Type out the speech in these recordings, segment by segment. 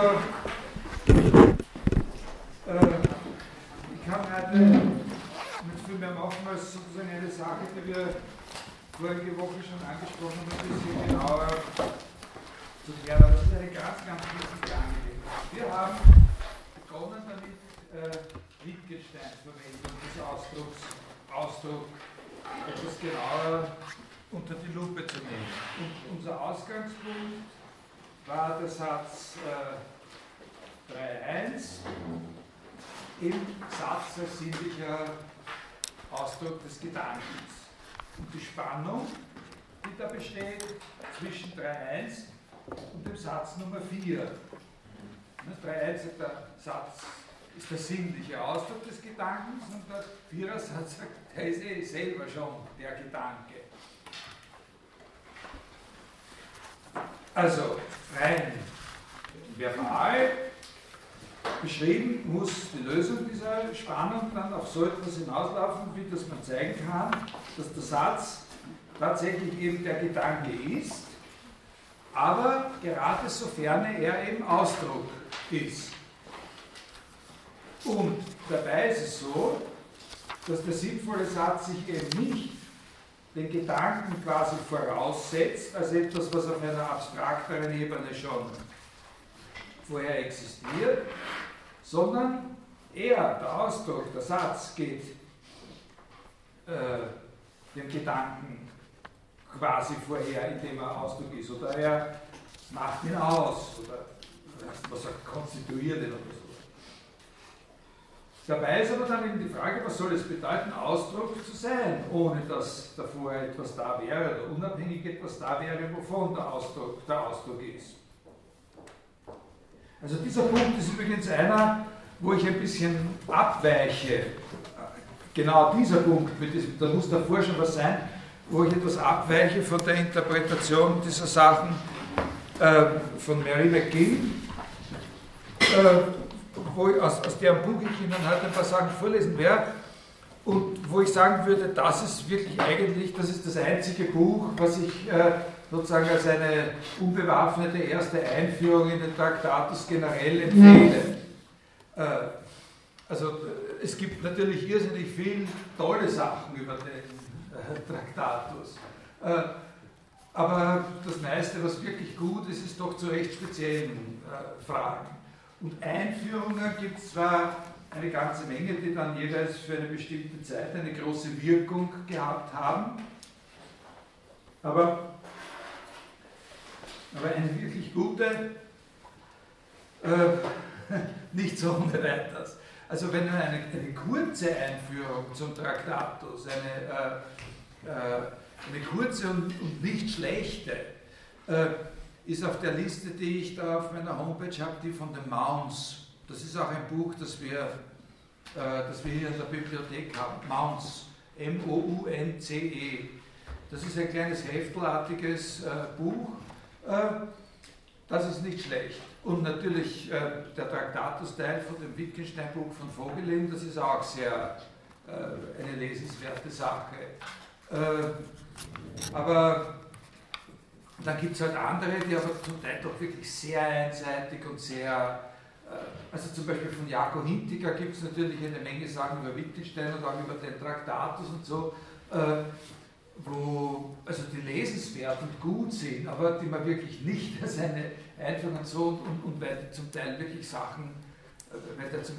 äh, ich kann heute nicht viel mehr machen als sozusagen eine Sache, die wir vorige Woche schon angesprochen haben, ein bisschen genauer zu klären. Aber das ist eine ganz, ganz wichtige Angelegenheit. Wir haben begonnen damit, äh, Wittgenstein-Verwendung des Ausdrucks, Ausdruck etwas genauer unter die Lupe zu nehmen. Und unser Ausgangspunkt war der Satz äh, 3.1 im Satz als sinnlicher Ausdruck des Gedankens. Und die Spannung, die da besteht zwischen 3.1 und dem Satz Nummer 4. 3.1 ist der Satz, ist der sinnliche Ausdruck des Gedankens und der Vierer-Satz sagt, der ist eh selber schon der Gedanke. Also rein verbal beschrieben muss die Lösung dieser Spannung dann auf so etwas hinauslaufen, wie dass man zeigen kann, dass der Satz tatsächlich eben der Gedanke ist, aber gerade sofern er eben Ausdruck ist. Und dabei ist es so, dass der sinnvolle Satz sich eben nicht den Gedanken quasi voraussetzt, als etwas, was auf einer abstrakteren Ebene schon vorher existiert, sondern er, der Ausdruck, der Satz geht äh, dem Gedanken quasi vorher, indem er Ausdruck ist, oder er macht ihn aus, oder was er konstituiert ihn oder so. Dabei ist aber dann eben die Frage, was soll es bedeuten, Ausdruck zu sein, ohne dass davor etwas da wäre oder unabhängig etwas da wäre, wovon der Ausdruck, der Ausdruck ist. Also dieser Punkt ist übrigens einer, wo ich ein bisschen abweiche. Genau dieser Punkt, da muss davor schon was sein, wo ich etwas abweiche von der Interpretation dieser Sachen äh, von Mary McGill. Äh, aus, aus deren Buch ich Ihnen heute ein paar Sachen vorlesen werde und wo ich sagen würde, das ist wirklich eigentlich, das ist das einzige Buch, was ich äh, sozusagen als eine unbewaffnete erste Einführung in den Traktatus generell empfehle. Äh, also äh, es gibt natürlich irrsinnig viele tolle Sachen über den äh, Traktatus. Aber das meiste, was wirklich gut ist, ist doch zu recht speziellen Fragen. Und Einführungen gibt es zwar eine ganze Menge, die dann jeweils für eine bestimmte Zeit eine große Wirkung gehabt haben, aber, aber eine wirklich gute, äh, nicht so ohne weiteres. Also wenn eine, eine kurze Einführung zum Traktatus, eine, äh, äh, eine kurze und, und nicht schlechte, äh, ist auf der Liste, die ich da auf meiner Homepage habe, die von den Mounts. Das ist auch ein Buch, das wir, äh, das wir hier in der Bibliothek haben. Mounts, M-O-U-N-C-E. Das ist ein kleines heftelartiges äh, Buch. Äh, das ist nicht schlecht. Und natürlich äh, der Traktatus-Teil von dem Wittgenstein-Buch von Vogelin, das ist auch sehr äh, eine lesenswerte Sache. Aber dann gibt es halt andere, die aber zum Teil doch wirklich sehr einseitig und sehr, also zum Beispiel von Jakob Hintiger gibt es natürlich eine Menge Sachen über Wittgenstein und auch über den Traktatus und so, wo also die lesenswert und gut sind, aber die man wirklich nicht als eine Einführung und so und, und weil zum Teil wirklich Sachen, äh, weil der zum,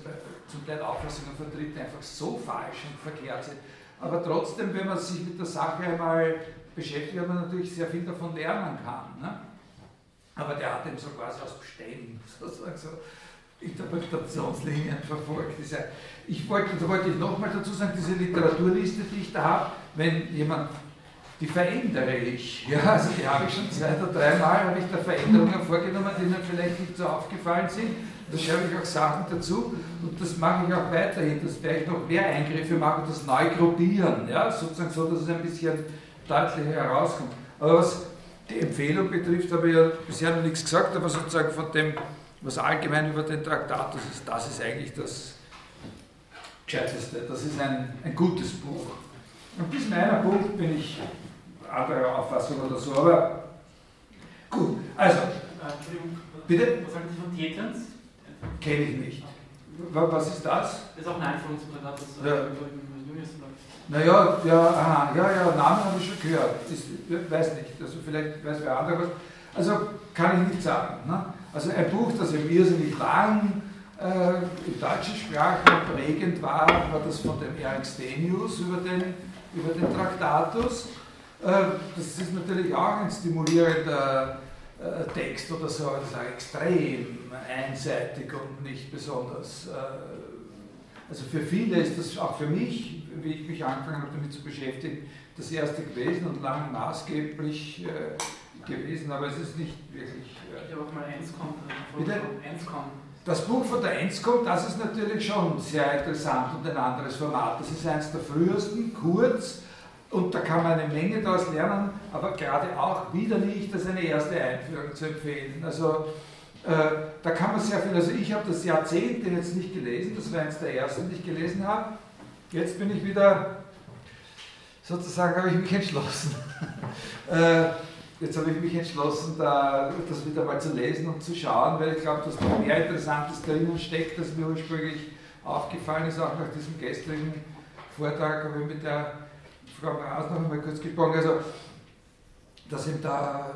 zum Teil Auffassungen vertritt, einfach so falsch und verkehrt sind. Aber trotzdem, wenn man sich mit der Sache einmal beschäftigt, aber natürlich sehr viel davon lernen kann. Ne? Aber der hat eben so quasi aus Beständen sozusagen so Interpretationslinien verfolgt. Ich wollte, da wollte ich nochmal dazu sagen, diese Literaturliste, die ich da habe, wenn jemand, die verändere ich. Ja, also die habe ich schon zwei oder dreimal, habe ich da Veränderungen vorgenommen, die mir vielleicht nicht so aufgefallen sind. Da schreibe ich auch Sachen dazu und das mache ich auch weiterhin, dass vielleicht noch mehr Eingriffe machen, das neu gruppieren, ja, sozusagen so, dass es ein bisschen deutlicher herauskommt. Aber was die Empfehlung betrifft, habe ich ja bisher noch nichts gesagt, aber sozusagen von dem, was allgemein über den Traktatus ist, das ist eigentlich das Gescheiteste. Das ist ein, ein gutes Buch. Und bis einer Punkt bin ich anderer Auffassung oder so, aber gut. Also, Bitte? Was halten Sie von Tetens? Kenne ich nicht. Was ist das? Das ist auch ein Einführungsprädikat, das ja. Julius Naja, ja, aha, ja, ja, Namen habe ich schon gehört. Ist, weiß nicht, also vielleicht weiß wer andere was. Also kann ich nicht sagen. Ne? Also ein Buch, das im irrsinnig lang äh, in deutscher Sprache prägend war, war das von dem Eric Stenius über den, über den Traktatus. Äh, das ist natürlich auch ein stimulierender äh, Text oder so, also extrem einseitig und nicht besonders. Äh, also für viele ist das auch für mich, wie ich mich angefangen habe damit zu beschäftigen, das erste gewesen und lang maßgeblich gewesen, aber es ist nicht wirklich. ich habe auch mal eins kommt. Bitte? Eins kommt. Das Buch von der Enzcom, das ist natürlich schon sehr interessant und ein anderes Format. Das ist eines der frühesten, kurz, und da kann man eine Menge daraus lernen, aber gerade auch wieder nicht als eine erste Einführung zu empfehlen. Also äh, da kann man sehr viel, also ich habe das Jahrzehnte jetzt nicht gelesen, das war eines der ersten, die ich gelesen habe. Jetzt bin ich wieder, sozusagen habe ich mich entschlossen. äh, Jetzt habe ich mich entschlossen, da, das wieder mal zu lesen und zu schauen, weil ich glaube, dass da mehr Interessantes drinnen steckt, als mir ursprünglich aufgefallen ist, auch nach diesem gestrigen Vortrag habe ich mit der Frau Maas noch einmal kurz gesprochen. Also, dass ihm da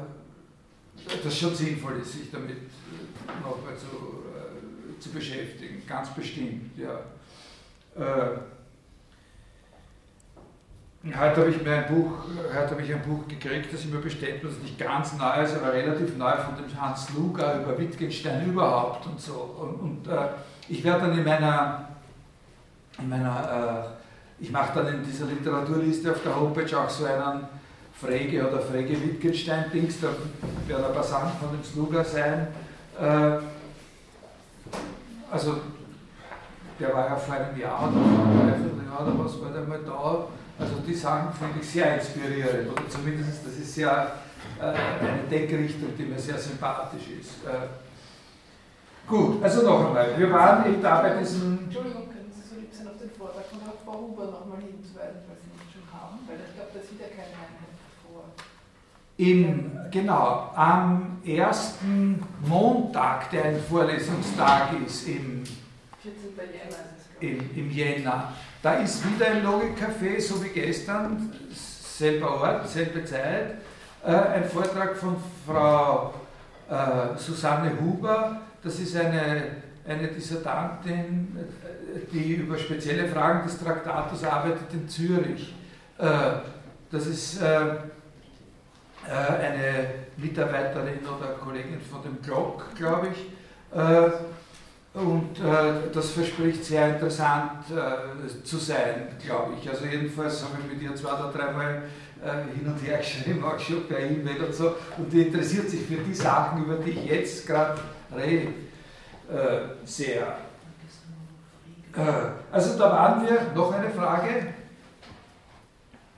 das schon sinnvoll ist, sich damit nochmal zu, äh, zu beschäftigen, ganz bestimmt, ja. Äh, Heute habe ich mir ein Buch, heute habe ich ein Buch gekriegt, das ich mir bestellt habe, das nicht ganz neu ist, aber relativ neu von dem Hans Luger über Wittgenstein überhaupt und so. Und, und äh, ich werde dann in meiner, in meiner äh, ich mache dann in dieser Literaturliste auf der Homepage auch so einen Frege oder Frege Wittgenstein-Dings, da werden ein Sachen von dem Sluga sein. Äh, also, der war ja vor einem Jahr oder vor einem Dreivierteljahr oder was, war der mal da also die Sachen finde ich sehr inspirierend oder zumindest das ist ja äh, eine Denkrichtung, die mir sehr sympathisch ist. Äh, gut, also noch einmal, wir waren eben da bei diesem... Entschuldigung, können Sie so lieb auf den Vortrag von Frau Huber nochmal hinzuweisen, weil Sie ihn schon haben, weil ich glaube, da sieht ja keine Einheit vor. Im, genau, am ersten Montag, der ein Vorlesungstag ist, im, 14. Jänner ist im, im Jänner, da ist wieder ein Logikcafé, so wie gestern, selber Ort, selbe Zeit, äh, ein Vortrag von Frau äh, Susanne Huber. Das ist eine, eine Dissertantin, die über spezielle Fragen des Traktatus arbeitet in Zürich. Äh, das ist äh, äh, eine Mitarbeiterin oder Kollegin von dem Glock, glaube ich und das verspricht sehr interessant zu sein, glaube ich. Also jedenfalls habe ich mit ihr zwei oder dreimal hin und her geschrieben, auch schon per E-Mail und so. Und die interessiert sich für die Sachen, über die ich jetzt gerade rede, sehr. Äh, also da waren wir, noch eine Frage.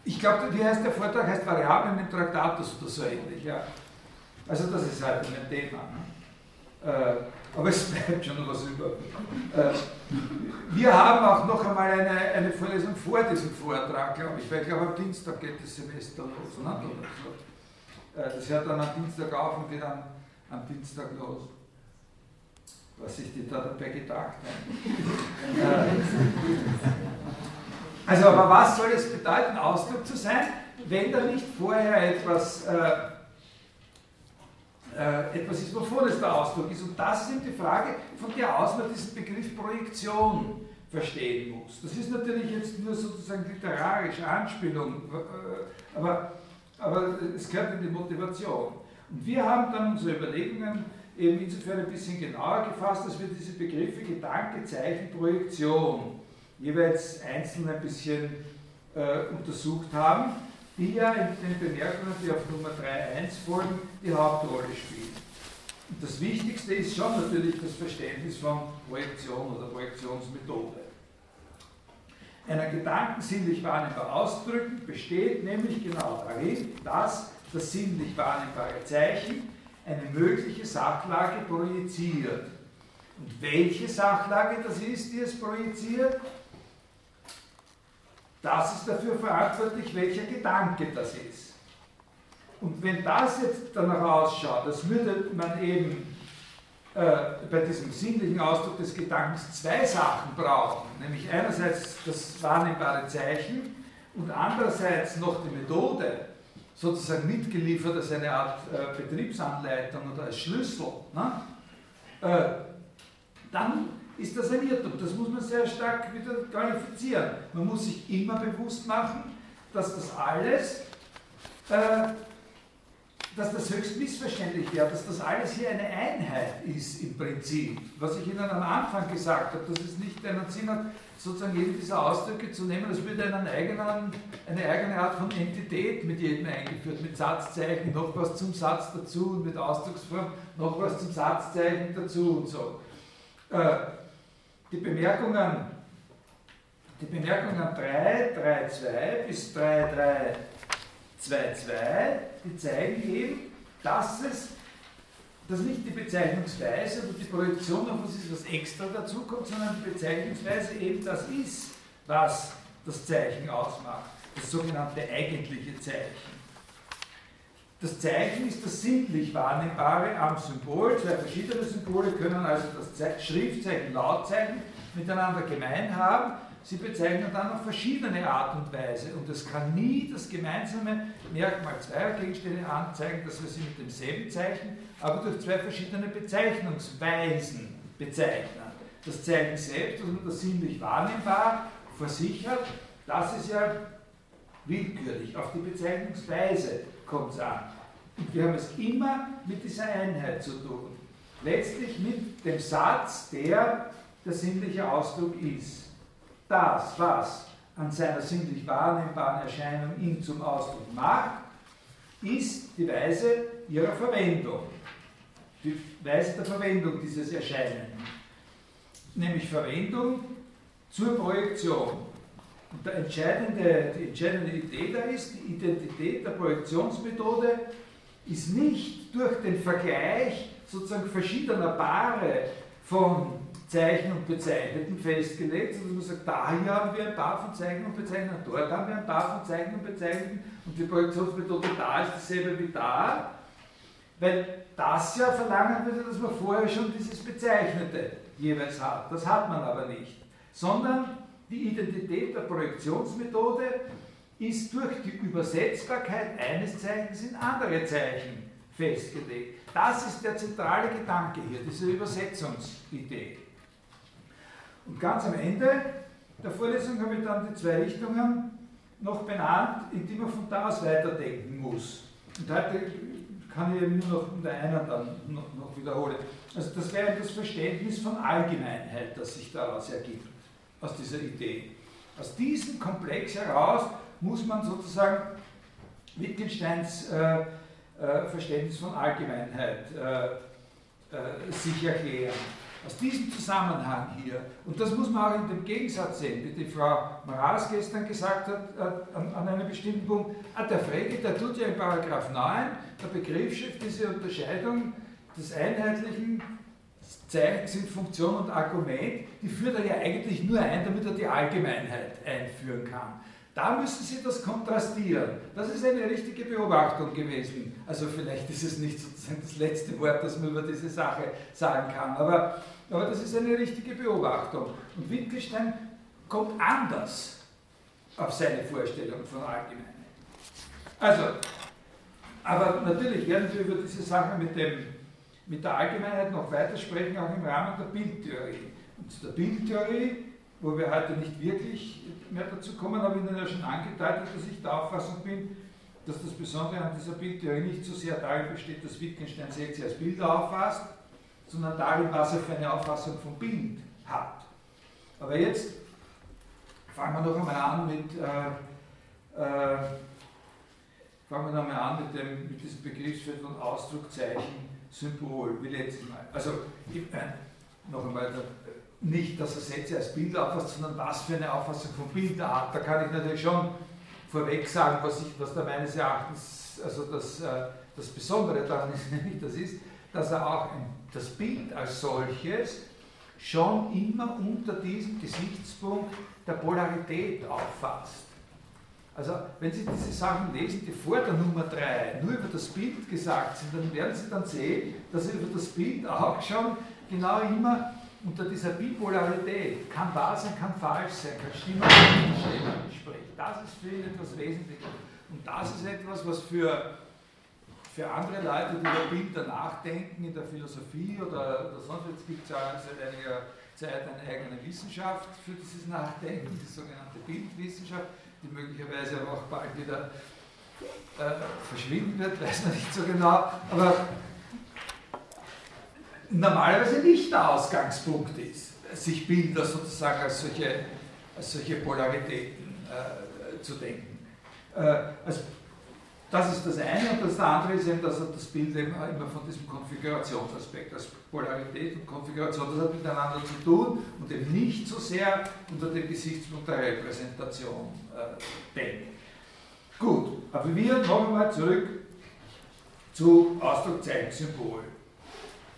Ich glaube, wie heißt der Vortrag? Heißt Variablen im Traktatus oder so ähnlich. Ja. Also das ist halt ein Thema. Ne? Äh, aber es bleibt schon noch was über. Äh, wir haben auch noch einmal eine, eine Vorlesung vor diesem Vortrag, glaube ich, weil ich glaube, am Dienstag geht das Semester los. Ne? Äh, das hört dann am Dienstag auf und geht dann am Dienstag los. Was sich die da dabei gedacht haben. Äh, also, aber was soll es bedeuten, Ausdruck zu sein, wenn da nicht vorher etwas äh, etwas ist, wovon es der Ausdruck ist. Und das ist eben die Frage, von der aus man diesen Begriff Projektion verstehen muss. Das ist natürlich jetzt nur sozusagen literarische Anspielung, äh, aber, aber es gehört in die Motivation. Und wir haben dann unsere Überlegungen eben insofern ein bisschen genauer gefasst, dass wir diese Begriffe Gedanke, Zeichen, Projektion jeweils einzeln ein bisschen äh, untersucht haben die ja in den Bemerkungen, die auf Nummer 3.1 folgen, die Hauptrolle spielen. Und das Wichtigste ist schon natürlich das Verständnis von Projektion oder Projektionsmethode. Einer Gedanken sinnlich wahrnehmbar ausdrücken besteht nämlich genau darin, dass das sinnlich wahrnehmbare Zeichen eine mögliche Sachlage projiziert. Und welche Sachlage das ist, die es projiziert, das ist dafür verantwortlich, welcher Gedanke das ist. Und wenn das jetzt danach ausschaut, als würde man eben äh, bei diesem sinnlichen Ausdruck des Gedankens zwei Sachen brauchen, nämlich einerseits das wahrnehmbare Zeichen und andererseits noch die Methode, sozusagen mitgeliefert als eine Art äh, Betriebsanleitung oder als Schlüssel, ne? äh, dann ist das ein Irrtum. Das muss man sehr stark wieder qualifizieren. Man muss sich immer bewusst machen, dass das alles äh, dass das höchst missverständlich wäre, dass das alles hier eine Einheit ist im Prinzip. Was ich Ihnen am Anfang gesagt habe, dass es nicht einen Sinn hat, sozusagen jeden dieser Ausdrücke zu nehmen, es würde einen eigenen, eine eigene Art von Entität mit jedem eingeführt, mit Satzzeichen, noch was zum Satz dazu und mit Ausdrucksform, noch was zum Satzzeichen dazu und so. Äh, die Bemerkungen, die Bemerkungen 3, 3, 2 bis 3, 3, 2, 2, die zeigen eben, dass es dass nicht die Bezeichnungsweise oder die Projektion auf was ist, was extra dazu kommt, sondern die Bezeichnungsweise eben das ist, was das Zeichen ausmacht, das sogenannte eigentliche Zeichen. Das Zeichen ist das sinnlich Wahrnehmbare am Symbol. Zwei verschiedene Symbole können also das Schriftzeichen, Lautzeichen miteinander gemein haben. Sie bezeichnen dann auf verschiedene Art und Weise und es kann nie das gemeinsame Merkmal zweier Gegenstände anzeigen, dass wir sie mit demselben Zeichen, aber durch zwei verschiedene Bezeichnungsweisen bezeichnen. Das Zeichen selbst, also das sinnlich wahrnehmbar versichert, das ist ja willkürlich. Auf die Bezeichnungsweise kommt es an. Und wir haben es immer mit dieser Einheit zu tun. Letztlich mit dem Satz, der der sinnliche Ausdruck ist das, was an seiner sinnlich wahrnehmbaren Erscheinung ihn zum Ausdruck macht, ist die Weise ihrer Verwendung. Die Weise der Verwendung dieses Erscheinen. Nämlich Verwendung zur Projektion. Und der entscheidende, die entscheidende Idee da ist, die Identität der Projektionsmethode ist nicht durch den Vergleich sozusagen verschiedener Paare von Zeichen und Bezeichneten festgelegt, sondern man sagt, da hier haben wir ein paar von Zeichen und Bezeichneten, dort haben wir ein paar von Zeichen und Bezeichneten und die Projektionsmethode da ist dieselbe wie da, weil das ja verlangen würde, dass man vorher schon dieses Bezeichnete jeweils hat. Das hat man aber nicht, sondern die Identität der Projektionsmethode ist durch die Übersetzbarkeit eines Zeichens in andere Zeichen festgelegt. Das ist der zentrale Gedanke hier, diese Übersetzungsidee. Und ganz am Ende der Vorlesung habe ich dann die zwei Richtungen noch benannt, in die man von da aus weiterdenken muss. Und heute kann ich eben nur noch in der einen dann noch, noch wiederholen. Also das wäre das Verständnis von Allgemeinheit, das sich daraus ergibt, aus dieser Idee. Aus diesem Komplex heraus muss man sozusagen Wittgensteins äh, äh, Verständnis von Allgemeinheit äh, äh sich erklären aus diesem Zusammenhang hier, und das muss man auch in dem Gegensatz sehen, wie die Frau Maras gestern gesagt hat, äh, an, an einem bestimmten Punkt, ah, der Frege, der tut ja in Paragraph 9 der Begriffsschrift diese Unterscheidung des einheitlichen Zeichens in Funktion und Argument, die führt er ja eigentlich nur ein, damit er die Allgemeinheit einführen kann. Da müssen Sie das kontrastieren. Das ist eine richtige Beobachtung gewesen. Also vielleicht ist es nicht sozusagen das letzte Wort, das man über diese Sache sagen kann, aber aber das ist eine richtige Beobachtung. Und Wittgenstein kommt anders auf seine Vorstellung von Allgemeinheit. Also, aber natürlich werden wir über diese Sache mit, dem, mit der Allgemeinheit noch weitersprechen, auch im Rahmen der Bildtheorie. Und zu der Bildtheorie, wo wir heute nicht wirklich mehr dazu kommen, habe ich Ihnen ja schon angedeutet, dass ich der Auffassung bin, dass das Besondere an dieser Bildtheorie nicht so sehr darin besteht, dass Wittgenstein sie als Bilder auffasst, sondern darin, was er für eine Auffassung vom Bild hat. Aber jetzt fangen wir noch einmal an mit, äh, äh, wir noch einmal an mit, dem, mit diesem Begriffsfeld von Ausdruck, Zeichen, Symbol, wie letztes Mal. Also äh, noch einmal, nicht, dass er Sätze als Bild auffasst, sondern was für eine Auffassung vom Bild er hat. Da kann ich natürlich schon vorweg sagen, was, ich, was da meines Erachtens also das, äh, das Besondere daran ist, nämlich das ist, dass er auch das Bild als solches schon immer unter diesem Gesichtspunkt der Polarität auffasst. Also wenn Sie diese Sachen lesen, die vor der Nummer 3 nur über das Bild gesagt sind, dann werden Sie dann sehen, dass über das Bild auch schon genau immer unter dieser Bipolarität kann wahr sein, kann falsch sein, kann stimmen, kann nicht stimmen, spricht. Das ist für ihn etwas Wesentliches. Und das ist etwas, was für, für andere Leute, die über Bilder nachdenken, in der Philosophie oder, oder sonst, jetzt gibt es ja seit einiger Zeit eine eigene Wissenschaft für dieses Nachdenken, die sogenannte Bildwissenschaft die möglicherweise aber auch bald wieder äh, verschwinden wird, weiß man nicht so genau, aber normalerweise nicht der Ausgangspunkt ist, sich Bilder sozusagen als solche, als solche Polaritäten äh, zu denken. Äh, also das ist das eine und das andere ist eben, dass das Bild eben immer von diesem Konfigurationsaspekt, als Polarität und Konfiguration, das hat miteinander zu tun und eben nicht so sehr unter dem Gesichtspunkt der Repräsentation äh, denken. Gut, aber wir noch einmal zurück zu Ausdruck, Zeichen.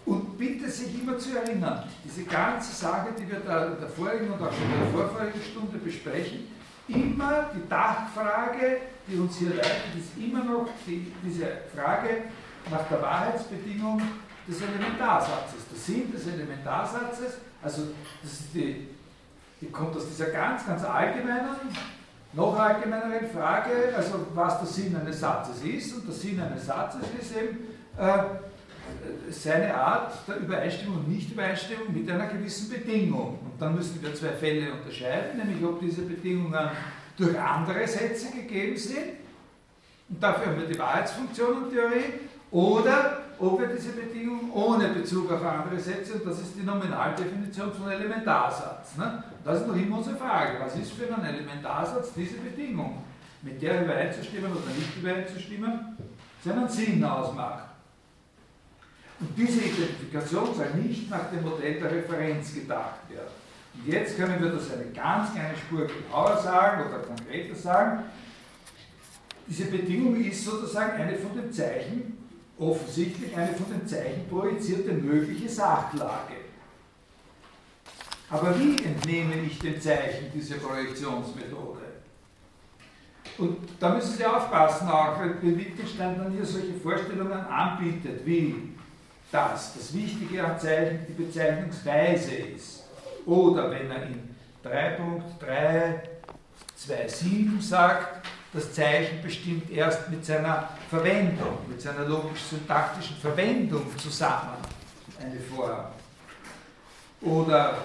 Und bitte sich immer zu erinnern, diese ganze Sache, die wir da in der vorigen und auch schon in der vorvorigen Stunde besprechen, immer die Dachfrage, die uns hier leitet, ist immer noch die, diese Frage nach der Wahrheitsbedingung des Elementarsatzes. Der Sinn des Elementarsatzes, also das die, die kommt aus dieser ganz, ganz allgemeinen, noch allgemeineren Frage, also was der Sinn eines Satzes ist. Und der Sinn eines Satzes ist eben äh, seine Art der Übereinstimmung und Nichtübereinstimmung mit einer gewissen Bedingung. Und dann müssen wir zwei Fälle unterscheiden, nämlich ob diese Bedingungen durch andere Sätze gegeben sind, und dafür haben wir die Wahrheitsfunktionentheorie, oder ob wir diese Bedingung ohne Bezug auf andere Sätze, und das ist die Nominaldefinition von Elementarsatz. Ne? Das ist noch immer unsere Frage. Was ist für einen Elementarsatz diese Bedingung? Mit der übereinzustimmen oder nicht übereinzustimmen, seinen Sinn ausmacht. Und diese Identifikation soll nicht nach dem Modell der Referenz gedacht werden. Und jetzt können wir das eine ganz kleine Spur genauer sagen oder konkreter sagen. Diese Bedingung ist sozusagen eine von den Zeichen, offensichtlich eine von den Zeichen projizierte mögliche Sachlage. Aber wie entnehme ich den Zeichen diese Projektionsmethode? Und da müssen Sie aufpassen, auch wenn Wittgenstein dann hier solche Vorstellungen anbietet, wie dass das Wichtige am Zeichen die Bezeichnungsweise ist. Oder wenn er in 3.327 sagt, das Zeichen bestimmt erst mit seiner Verwendung, mit seiner logisch-syntaktischen Verwendung zusammen eine Form. Oder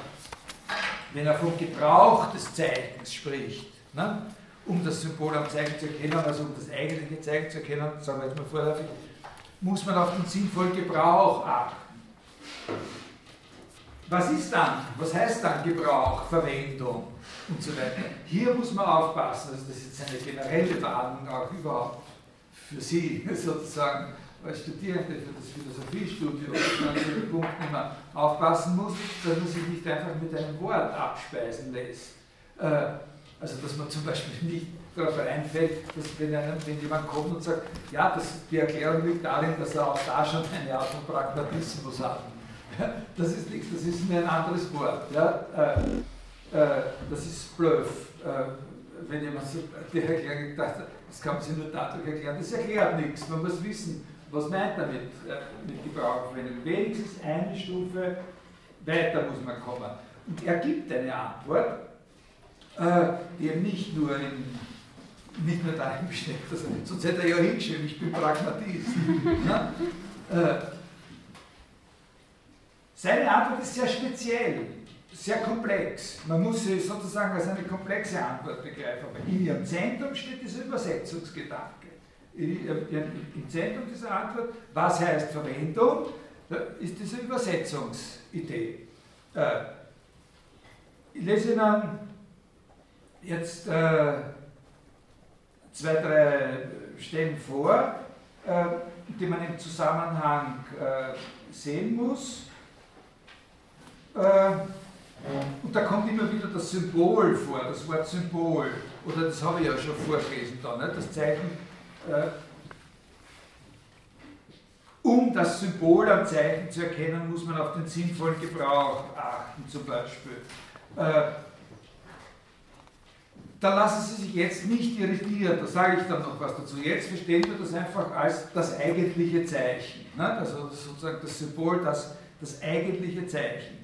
wenn er vom Gebrauch des Zeichens spricht, ne, um das Symbol am Zeichen zu erkennen, also um das eigentliche Zeichen zu erkennen, sagen wir jetzt mal vorläufig, muss man auf den sinnvollen Gebrauch achten. Was ist dann? Was heißt dann Gebrauch, Verwendung und so weiter? Hier muss man aufpassen, also das ist jetzt eine generelle Warnung auch überhaupt für Sie sozusagen als Studierende für das Philosophiestudium, dass man an solchen Punkten immer aufpassen muss, dass man sich nicht einfach mit einem Wort abspeisen lässt. Äh, also dass man zum Beispiel nicht darauf einfällt, dass wenn, einem, wenn jemand kommt und sagt, ja, das, die Erklärung liegt darin, dass er auch da schon eine Art von Pragmatismus hat. Das ist nichts, das ist ein anderes Wort. Ja? Äh, äh, das ist Bluff. Äh, wenn jemand so die Erklärung gedacht hat, das kann man sich nur dadurch erklären, das erklärt nichts. Man muss wissen, was meint er mit, mit Gebrauch. Wenn wenigstens eine Stufe weiter muss man kommen. Und er gibt eine Antwort, die eben nicht nur in nicht nur dahin besteht, also, sonst hätte er ja hingeschrieben, ich bin Pragmatist. äh, seine Antwort ist sehr speziell, sehr komplex. Man muss sie sozusagen als eine komplexe Antwort begreifen. Aber in ihrem Zentrum steht dieser Übersetzungsgedanke. Im Zentrum dieser Antwort, was heißt Verwendung, ist diese Übersetzungsidee. Äh, ich lese Ihnen jetzt äh, zwei, drei Stellen vor, äh, die man im Zusammenhang sehen muss. Äh, und da kommt immer wieder das Symbol vor, das Wort Symbol. Oder das habe ich ja schon vorgelesen da, ne? das Zeichen. Äh, um das Symbol am Zeichen zu erkennen, muss man auf den sinnvollen Gebrauch achten, zum Beispiel. Äh, da lassen Sie sich jetzt nicht irritieren, da sage ich dann noch was dazu. Jetzt verstehen wir das einfach als das eigentliche Zeichen. Ne? Also sozusagen das Symbol, das, das eigentliche Zeichen.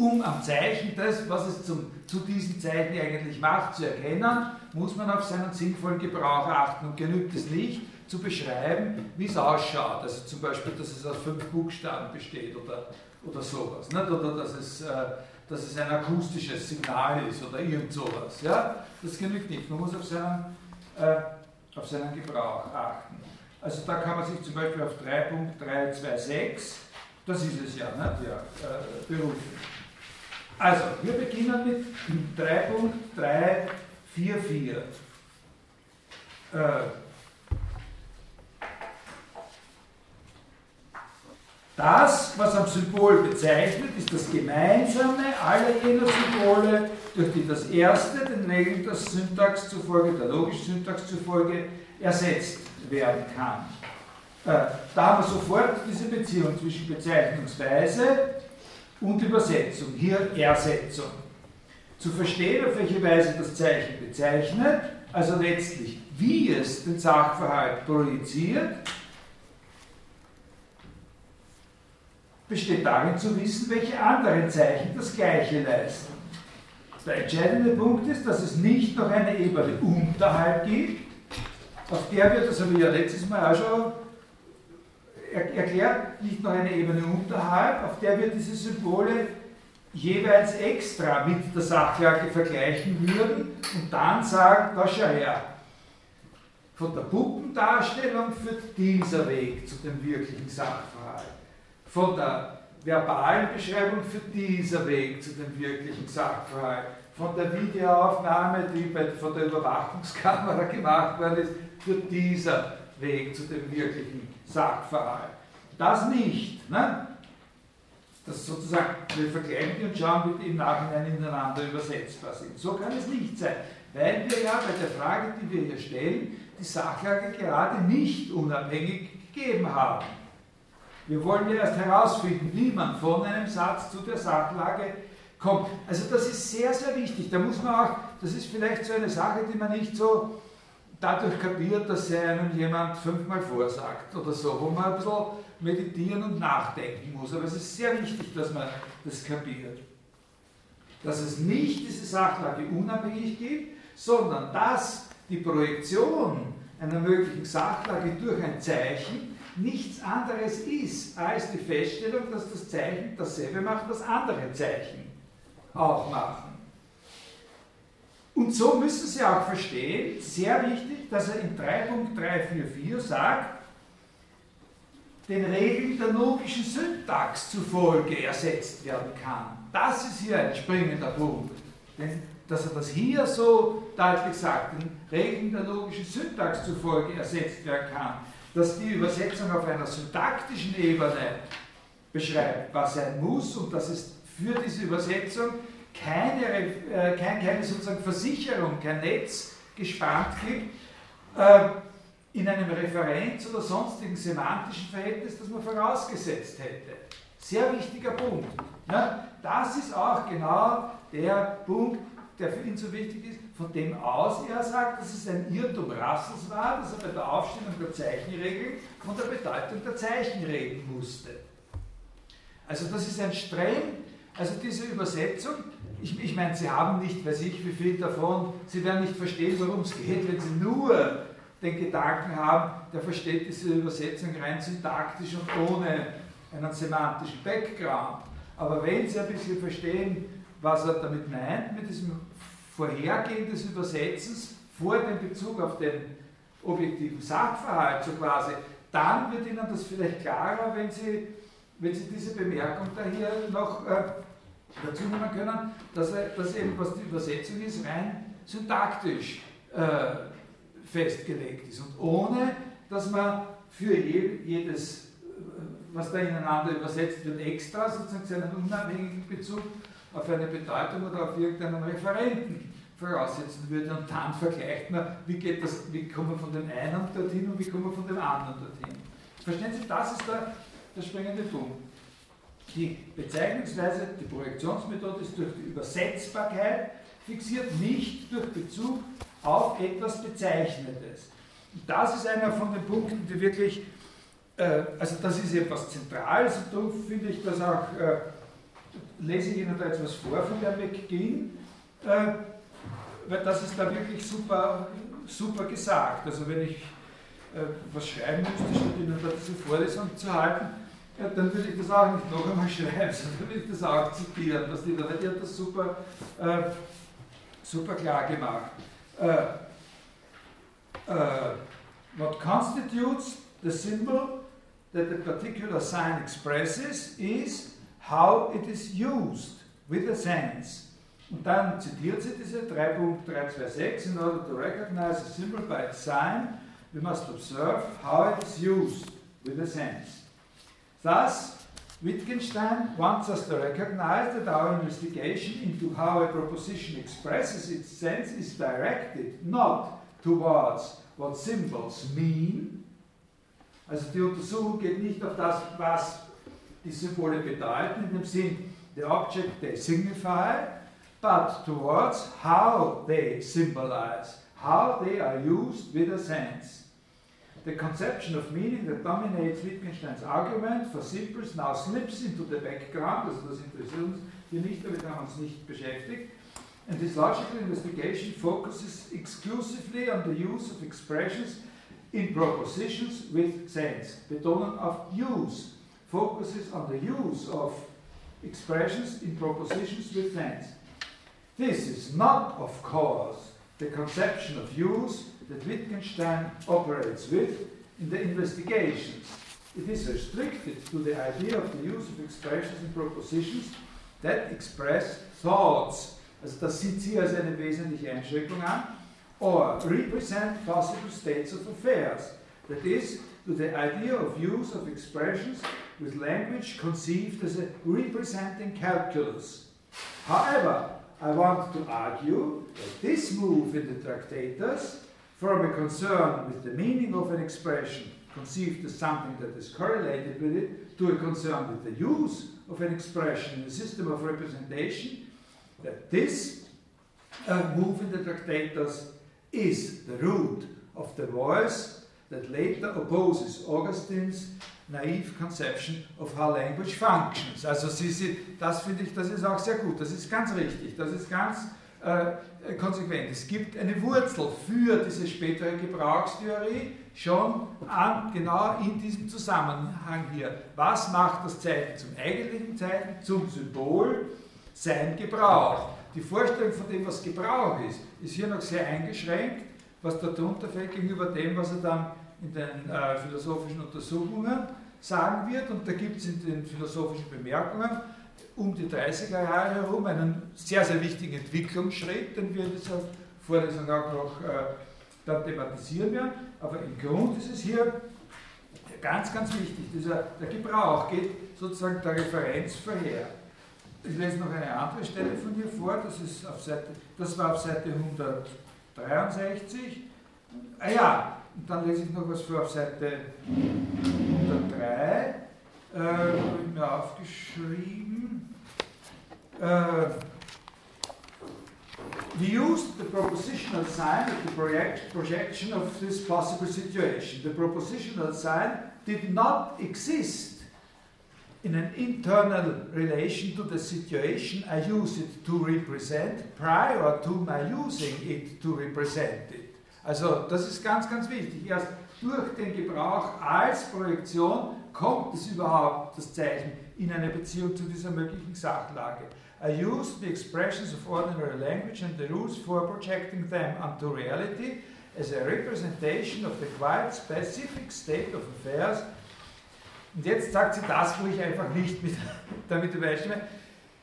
Um am Zeichen das, was es zum, zu diesem Zeichen eigentlich macht, zu erkennen, muss man auf seinen sinnvollen Gebrauch achten und genügt es nicht, zu beschreiben, wie es ausschaut. Also zum Beispiel, dass es aus fünf Buchstaben besteht oder, oder sowas. Nicht? Oder dass es, äh, dass es ein akustisches Signal ist oder irgend sowas. Ja? Das genügt nicht. Man muss auf seinen, äh, auf seinen Gebrauch achten. Also da kann man sich zum Beispiel auf 3.326, das ist es ja, nicht? ja äh, berufen. Also, wir beginnen mit 3.344. Äh, das, was am Symbol bezeichnet, ist das Gemeinsame aller jener Symbole, durch die das erste den Regeln der Syntax zufolge, der logischen Syntax zufolge, ersetzt werden kann. Äh, da haben wir sofort diese Beziehung zwischen Bezeichnungsweise und Übersetzung, hier Ersetzung. Zu verstehen, auf welche Weise das Zeichen bezeichnet, also letztlich, wie es den Sachverhalt projiziert, besteht darin zu wissen, welche anderen Zeichen das Gleiche leisten. Der entscheidende Punkt ist, dass es nicht noch eine Ebene unterhalb gibt, auf der wir, das habe ich ja letztes Mal auch schon erklärt nicht noch eine Ebene unterhalb, auf der wir diese Symbole jeweils extra mit der Sachlage vergleichen würden und dann sagen, da schau her, von der Puppendarstellung führt dieser Weg zu dem wirklichen Sachverhalt. Von der verbalen Beschreibung führt dieser Weg zu dem wirklichen Sachverhalt. Von der Videoaufnahme, die von der Überwachungskamera gemacht worden ist, führt dieser Weg zu dem wirklichen Sachverhalt. Das nicht. Ne? Das sozusagen, wir vergleichen die und schauen, wie die im Nachhinein ineinander übersetzbar sind. So kann es nicht sein, weil wir ja bei der Frage, die wir hier stellen, die Sachlage gerade nicht unabhängig gegeben haben. Wir wollen ja erst herausfinden, wie man von einem Satz zu der Sachlage kommt. Also das ist sehr, sehr wichtig. Da muss man auch, das ist vielleicht so eine Sache, die man nicht so dadurch kapiert, dass er einem jemand fünfmal vorsagt oder so, wo man ein bisschen meditieren und nachdenken muss. Aber es ist sehr wichtig, dass man das kapiert. Dass es nicht diese Sachlage unabhängig gibt, sondern dass die Projektion einer möglichen Sachlage durch ein Zeichen nichts anderes ist als die Feststellung, dass das Zeichen dasselbe macht, was andere Zeichen auch machen. Und so müssen Sie auch verstehen, sehr wichtig, dass er in 3.344 sagt, den Regeln der logischen Syntax zufolge ersetzt werden kann. Das ist hier ein springender Punkt. Denn dass er das hier so deutlich sagt, den Regeln der logischen Syntax zufolge ersetzt werden kann, dass die Übersetzung auf einer syntaktischen Ebene beschreibt, was sein muss und dass es für diese Übersetzung keine, äh, kein, keine sozusagen Versicherung, kein Netz gespannt gibt, äh, in einem Referenz oder sonstigen semantischen Verhältnis, das man vorausgesetzt hätte. Sehr wichtiger Punkt. Ja, das ist auch genau der Punkt, der für ihn so wichtig ist, von dem aus er sagt, dass es ein Irrtum Rassels war, dass er bei der Aufstellung der Zeichenregeln von der Bedeutung der Zeichen reden musste. Also das ist ein streng, also diese Übersetzung ich, ich meine, Sie haben nicht, weiß ich, wie viel davon, Sie werden nicht verstehen, worum es geht, wenn Sie nur den Gedanken haben, der versteht diese Übersetzung rein syntaktisch und ohne einen semantischen Background. Aber wenn Sie ein bisschen verstehen, was er damit meint, mit diesem Vorhergehen des Übersetzens vor dem Bezug auf den objektiven Sachverhalt, so quasi, dann wird Ihnen das vielleicht klarer, wenn Sie, wenn Sie diese Bemerkung da hier noch äh, dazu nehmen können, dass, dass eben, was die Übersetzung ist, rein syntaktisch äh, festgelegt ist und ohne, dass man für je, jedes, äh, was da ineinander übersetzt wird, extra sozusagen seinen unabhängigen Bezug auf eine Bedeutung oder auf irgendeinen Referenten voraussetzen würde und dann vergleicht man, wie geht das, wie kommen wir von dem einen dorthin und wie kommen wir von dem anderen dorthin. Verstehen Sie, das ist der, der springende Punkt. Die Bezeichnungsweise, die Projektionsmethode ist durch die Übersetzbarkeit fixiert, nicht durch Bezug auf etwas Bezeichnetes. Und das ist einer von den Punkten, die wirklich, äh, also das ist etwas Zentrales und darum finde ich das auch, äh, lese ich Ihnen da jetzt was vor von der McGinn, äh, weil das ist da wirklich super, super gesagt. Also wenn ich äh, was schreiben müsste, statt Ihnen da diese Vorlesung zu halten, ja, dann würde ich das auch nicht noch einmal schreiben, sondern würde ich das auch zitieren, was die da, die hat das super, äh, super klar gemacht. Äh, uh, what constitutes the symbol that a particular sign expresses is how it is used with a sense. Und dann zitiert sie diese 3.326, in order to recognize a symbol by its sign, we must observe how it is used with a sense. Thus, Wittgenstein wants us to recognize that our investigation into how a proposition expresses its sense is directed not towards what symbols mean. Also die Untersuchung geht nicht auf das, was die Symbole bedeuten, in dem Sinn, the object they signify, but towards how they symbolize, how they are used with a sense. The conception of meaning that dominates Wittgensteins argument for symbols now slips into the background, also das interessiert uns hier nicht, damit haben wir uns nicht beschäftigt, and this logical investigation focuses exclusively on the use of expressions in propositions with sense. Betonung auf use focuses on the use of expressions in propositions with sense. This is not, of course, the conception of use that Wittgenstein operates with in the investigations. It is restricted to the idea of the use of expressions and propositions that express thoughts Also das sieht sie als eine wesentliche Einschränkung an. Or represent possible states of affairs. That is, to the idea of use of expressions with language conceived as a representing calculus. However, I want to argue that this move in the Tractatus from a concern with the meaning of an expression conceived as something that is correlated with it to a concern with the use of an expression in a system of representation that this uh, move in the Tractatus is the root of the voice that later opposes Augustine's naive conception of how language functions. Also sie, sie, das finde ich, das ist auch sehr gut, das ist ganz richtig, das ist ganz äh, konsequent. Es gibt eine Wurzel für diese spätere Gebrauchstheorie schon an, genau in diesem Zusammenhang hier. Was macht das Zeichen zum eigentlichen Zeichen, zum Symbol? sein Gebrauch. Die Vorstellung von dem, was Gebrauch ist, ist hier noch sehr eingeschränkt, was darunter fällt gegenüber dem, was er dann in den äh, philosophischen Untersuchungen sagen wird. Und da gibt es in den philosophischen Bemerkungen um die 30er Jahre herum einen sehr, sehr wichtigen Entwicklungsschritt, den wir in dieser Vorlesung auch noch äh, dann thematisieren werden. Aber im Grund ist es hier ganz, ganz wichtig. Dieser, der Gebrauch geht sozusagen der Referenz vorher. Ich lese noch eine andere Stelle von hier vor, das, ist auf Seite, das war auf Seite 163. Ah ja, und dann lese ich noch was vor auf Seite 103. Äh, habe ich mir aufgeschrieben. Äh, we used the propositional sign at the project, projection of this possible situation. The propositional sign did not exist in an internal relation to the situation I use it to represent prior to my using it to represent it. Also das ist ganz, ganz wichtig. Erst durch den Gebrauch als Projektion kommt es überhaupt, das Zeichen, in eine Beziehung zu dieser möglichen Sachlage. I use the expressions of ordinary language and the rules for projecting them onto reality as a representation of the quite specific state of affairs Und jetzt sagt sie das, wo ich einfach nicht mit, damit übereinstimme.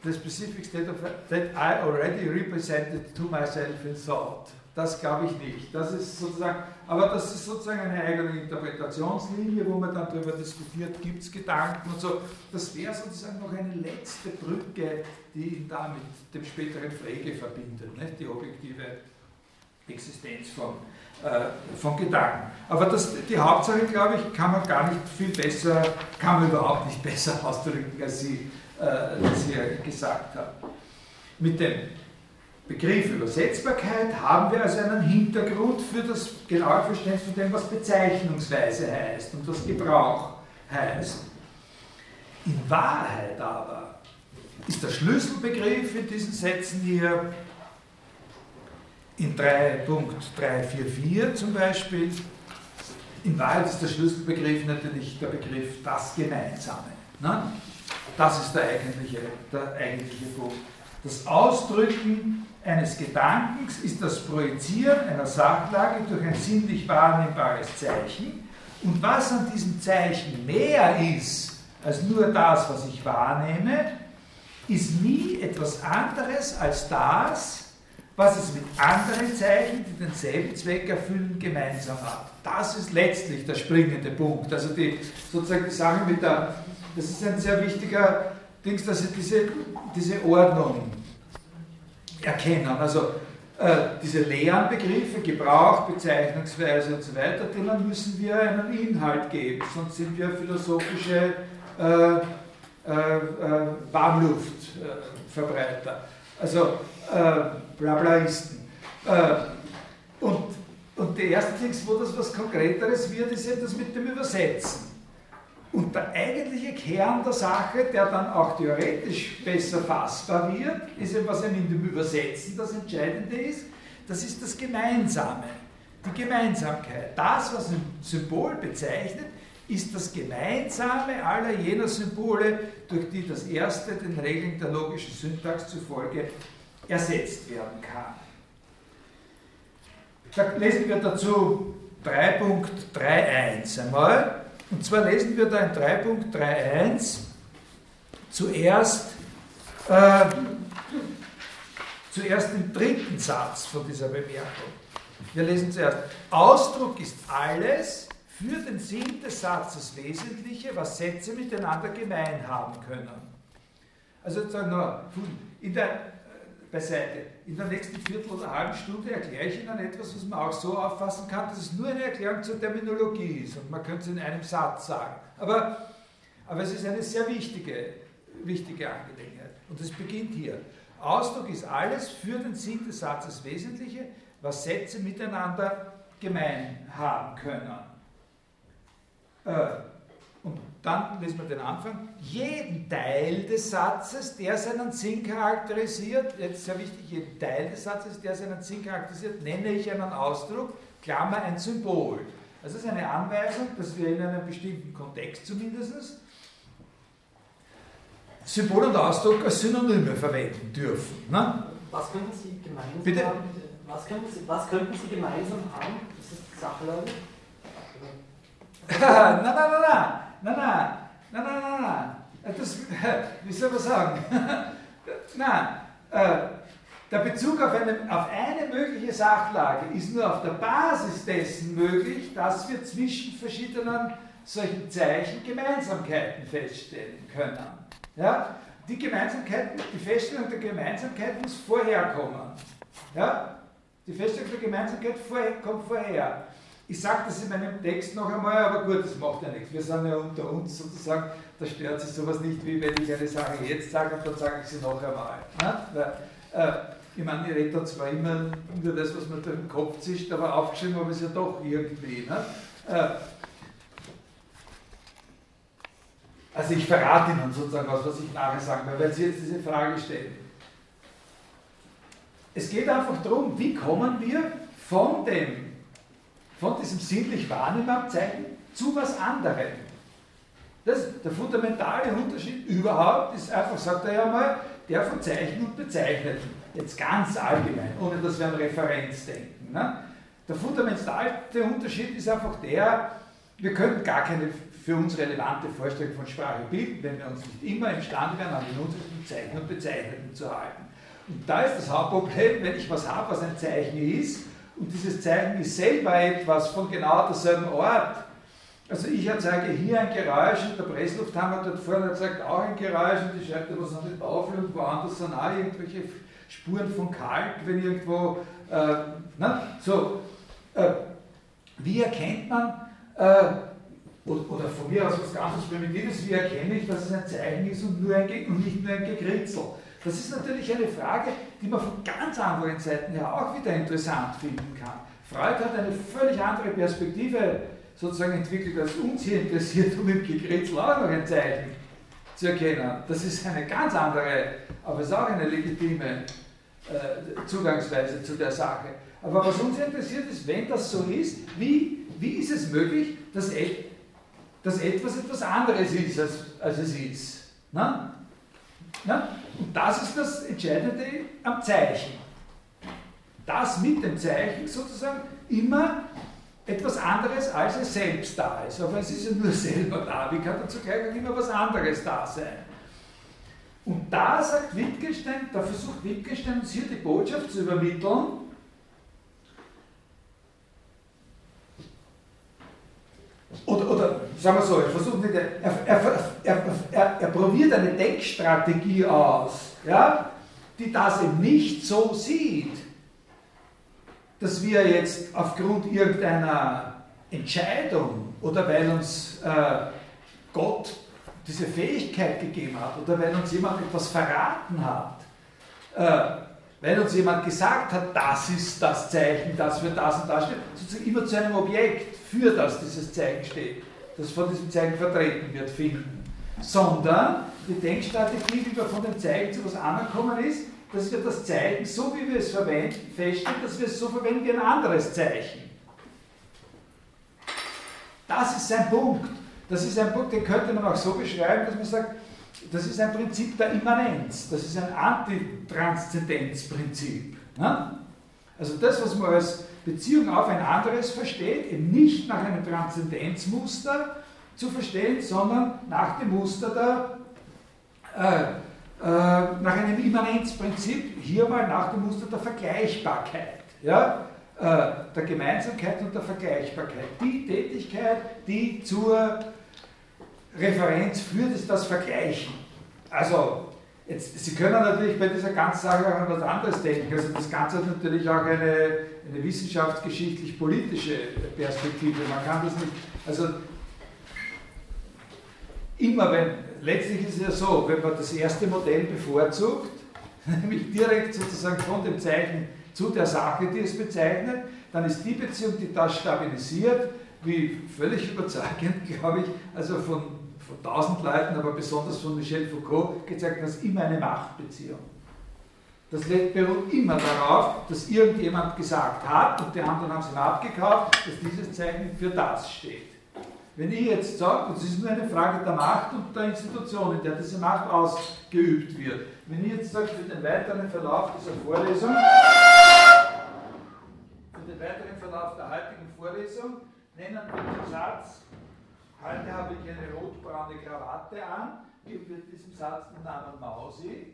The specific state of that I already represented to myself in thought. Das glaube ich nicht. Das ist sozusagen, aber das ist sozusagen eine eigene Interpretationslinie, wo man dann darüber diskutiert, gibt es Gedanken und so. Das wäre sozusagen noch eine letzte Brücke, die ihn da mit dem späteren Frege verbindet, nicht? die objektive Existenz von äh, von Gedanken. Aber das, die Hauptsache, glaube ich, kann man gar nicht viel besser, kann man überhaupt nicht besser ausdrücken, als Sie, äh, als Sie gesagt haben. Mit dem Begriff Übersetzbarkeit haben wir also einen Hintergrund für das genaue Verständnis von dem, was Bezeichnungsweise heißt und was Gebrauch heißt. In Wahrheit aber ist der Schlüsselbegriff in diesen Sätzen hier in 3.344 zum Beispiel, in Wahrheit ist der Schlüsselbegriff natürlich der Begriff das Gemeinsame. Ne? Das ist der eigentliche, der eigentliche Punkt. Das Ausdrücken eines Gedankens ist das Projizieren einer Sachlage durch ein sinnlich wahrnehmbares Zeichen. Und was an diesem Zeichen mehr ist als nur das, was ich wahrnehme, ist nie etwas anderes als das, was es mit anderen Zeichen, die denselben Zweck erfüllen, gemeinsam hat. Das ist letztlich der springende Punkt. Also die, sozusagen die Sache mit der, das ist ein sehr wichtiger Ding, dass diese, diese Ordnung erkennen. Also äh, diese leeren Begriffe, Gebrauch, Bezeichnungsweise und so weiter, denen müssen wir einen Inhalt geben, sonst sind wir philosophische äh, äh, äh Warmluftverbreiter. Also äh, Blablaisten. Äh, und, und die erste Ding, wo das was Konkreteres wird, ist ja das mit dem Übersetzen. Und der eigentliche Kern der Sache, der dann auch theoretisch besser fassbar wird, ist ja, was in dem Übersetzen das Entscheidende ist, das ist das Gemeinsame, die Gemeinsamkeit. Das, was ein Symbol bezeichnet, ist das Gemeinsame aller jener Symbole, durch die das erste den Regeln der logischen Syntax zufolge ersetzt werden kann. Da lesen wir dazu 3.31 einmal. Und zwar lesen wir da in 3.31 zuerst, äh, zuerst den dritten Satz von dieser Bemerkung. Wir lesen zuerst, Ausdruck ist alles für den Sinn des Satzes Wesentliche, was Sätze miteinander gemein haben können. Also nur in der beiseite. In der nächsten Viertel oder halben Stunde erkläre ich Ihnen etwas, was man auch so auffassen kann, dass es nur eine Erklärung zur Terminologie ist und man könnte es in einem Satz sagen. Aber, aber es ist eine sehr wichtige, wichtige Angelegenheit. Und es beginnt hier. Ausdruck ist alles für den Sinn des Satzes Wesentliche, was Sätze miteinander gemein haben können. Äh, und dann lesen wir den Anfang. Jeden Teil des Satzes, der seinen Sinn charakterisiert, jetzt sehr wichtig, jeden Teil des Satzes, der seinen Sinn charakterisiert, nenne ich einen Ausdruck, Klammer ein Symbol. Das ist eine Anweisung, dass wir in einem bestimmten Kontext zumindest Symbol und Ausdruck als Synonyme verwenden dürfen. Ne? Was könnten Sie gemeinsam Bitte? haben? Was könnten, Sie, was könnten Sie gemeinsam haben? Das ist Sachlage? nein, nein, nein, nein. Nein, nein, nein, nein, nein, nein. Das, wie soll man sagen? nein, äh, der Bezug auf eine, auf eine mögliche Sachlage ist nur auf der Basis dessen möglich, dass wir zwischen verschiedenen solchen Zeichen Gemeinsamkeiten feststellen können. Ja? Die Gemeinsamkeiten, die Feststellung der Gemeinsamkeit muss vorher kommen. Ja? Die Feststellung der Gemeinsamkeit vorher, kommt vorher. Ich sage das in meinem Text noch einmal, aber gut, das macht ja nichts. Wir sind ja unter uns sozusagen, da stört sich sowas nicht, wie wenn ich eine Sache jetzt sage und dann sage ich sie noch einmal. Weil, äh, ich meine, ich rede da zwar immer nur das, was man durch den Kopf zischt, aber aufgeschrieben habe ich es ja doch irgendwie. Ne? Äh, also ich verrate Ihnen sozusagen was, was ich nachher sagen will, weil Sie jetzt diese Frage stellen. Es geht einfach darum, wie kommen wir von dem von diesem sinnlich wahrnehmbaren Zeichen zu was anderem. Das, der fundamentale Unterschied überhaupt ist einfach, sagt er ja mal, der von Zeichen und Bezeichneten. Jetzt ganz allgemein, ohne dass wir an Referenz denken. Ne? Der fundamentale Unterschied ist einfach der, wir können gar keine für uns relevante Vorstellung von Sprache bilden, wenn wir uns nicht immer imstande wären, an den Unterschieden Zeichen und Bezeichneten zu halten. Und da ist das Hauptproblem, wenn ich was habe, was ein Zeichen ist, und dieses Zeichen ist selber etwas von genau derselben Art. Also ich erzeuge hier ein Geräusch und der Presslufthammer dort vorne erzeugt auch ein Geräusch und ich schreibe da was an die Tafel und woanders sind auch irgendwelche Spuren von Kalk, wenn irgendwo, äh, na, so, äh, wie erkennt man, äh, oder von mir aus was ganz Primitives, wie erkenne ich, dass es ein Zeichen ist und, nur ein, und nicht nur ein Gekritzel? Das ist natürlich eine Frage, die man von ganz anderen Seiten her auch wieder interessant finden kann. Freud hat eine völlig andere Perspektive sozusagen entwickelt als uns hier interessiert, um im Gekritzel auch noch ein Zeichen zu erkennen. Das ist eine ganz andere, aber es ist auch eine legitime äh, Zugangsweise zu der Sache. Aber was uns interessiert ist, wenn das so ist, wie, wie ist es möglich, dass, et, dass etwas etwas anderes ist, als, als es ist? Na? Na? Und das ist das Entscheidende am Zeichen. Dass mit dem Zeichen sozusagen immer etwas anderes als es selbst da ist. Aber es ist ja nur selber da. Wie kann da zugleich auch immer was anderes da sein? Und da sagt Wittgenstein, da versucht Wittgenstein uns hier die Botschaft zu übermitteln, oder, oder sagen wir so, er versucht nicht, er, er, er, er, probiert eine Denkstrategie aus, ja, die das eben nicht so sieht, dass wir jetzt aufgrund irgendeiner Entscheidung oder weil uns äh, Gott diese Fähigkeit gegeben hat oder weil uns jemand etwas verraten hat, äh, weil uns jemand gesagt hat, das ist das Zeichen, das für das und das steht, sozusagen immer zu einem Objekt, für das dieses Zeichen steht, das von diesem Zeichen vertreten wird, finden. Sondern die Denkstrategie, wie wir von dem Zeichen zu was angekommen ist, dass wir das Zeichen, so wie wir es verwenden, feststellen, dass wir es so verwenden wie ein anderes Zeichen. Das ist sein Punkt. Das ist ein Punkt, den könnte man auch so beschreiben, dass man sagt, das ist ein Prinzip der Immanenz, das ist ein Antitranszendenzprinzip. Ne? Also das, was man als Beziehung auf ein anderes versteht, eben nicht nach einem Transzendenzmuster zu verstehen, sondern nach dem Muster der, äh, äh, nach einem Immanenzprinzip, hier mal nach dem Muster der Vergleichbarkeit. Ja? Äh, der Gemeinsamkeit und der Vergleichbarkeit. Die Tätigkeit, die zur Referenz führt, ist das Vergleichen. Also, jetzt, Sie können natürlich bei dieser ganzen Sache auch an was anderes denken. Also das Ganze hat natürlich auch eine, eine wissenschaftsgeschichtlich-politische Perspektive. Man kann das nicht, also immer wenn, letztlich ist es ja so, wenn man das erste Modell bevorzugt, nämlich direkt sozusagen von dem Zeichen zu der Sache, die es bezeichnet, dann ist die Beziehung, die das stabilisiert, wie völlig überzeugend, glaube ich, also von, von tausend Leuten, aber besonders von Michel Foucault gezeigt, dass immer eine Machtbeziehung. Das beruht immer darauf, dass irgendjemand gesagt hat und die anderen haben es ihm abgekauft, dass dieses Zeichen für das steht. Wenn ich jetzt sage, es ist nur eine Frage der Macht und der Institution, in der diese Macht ausgeübt wird, wenn ich jetzt sage, für den weiteren Verlauf dieser Vorlesung, für den weiteren Verlauf der heutigen Vorlesung, nennen wir den Satz, heute habe ich eine rotbraune Krawatte an, geben wir diesem Satz den Namen Mausi.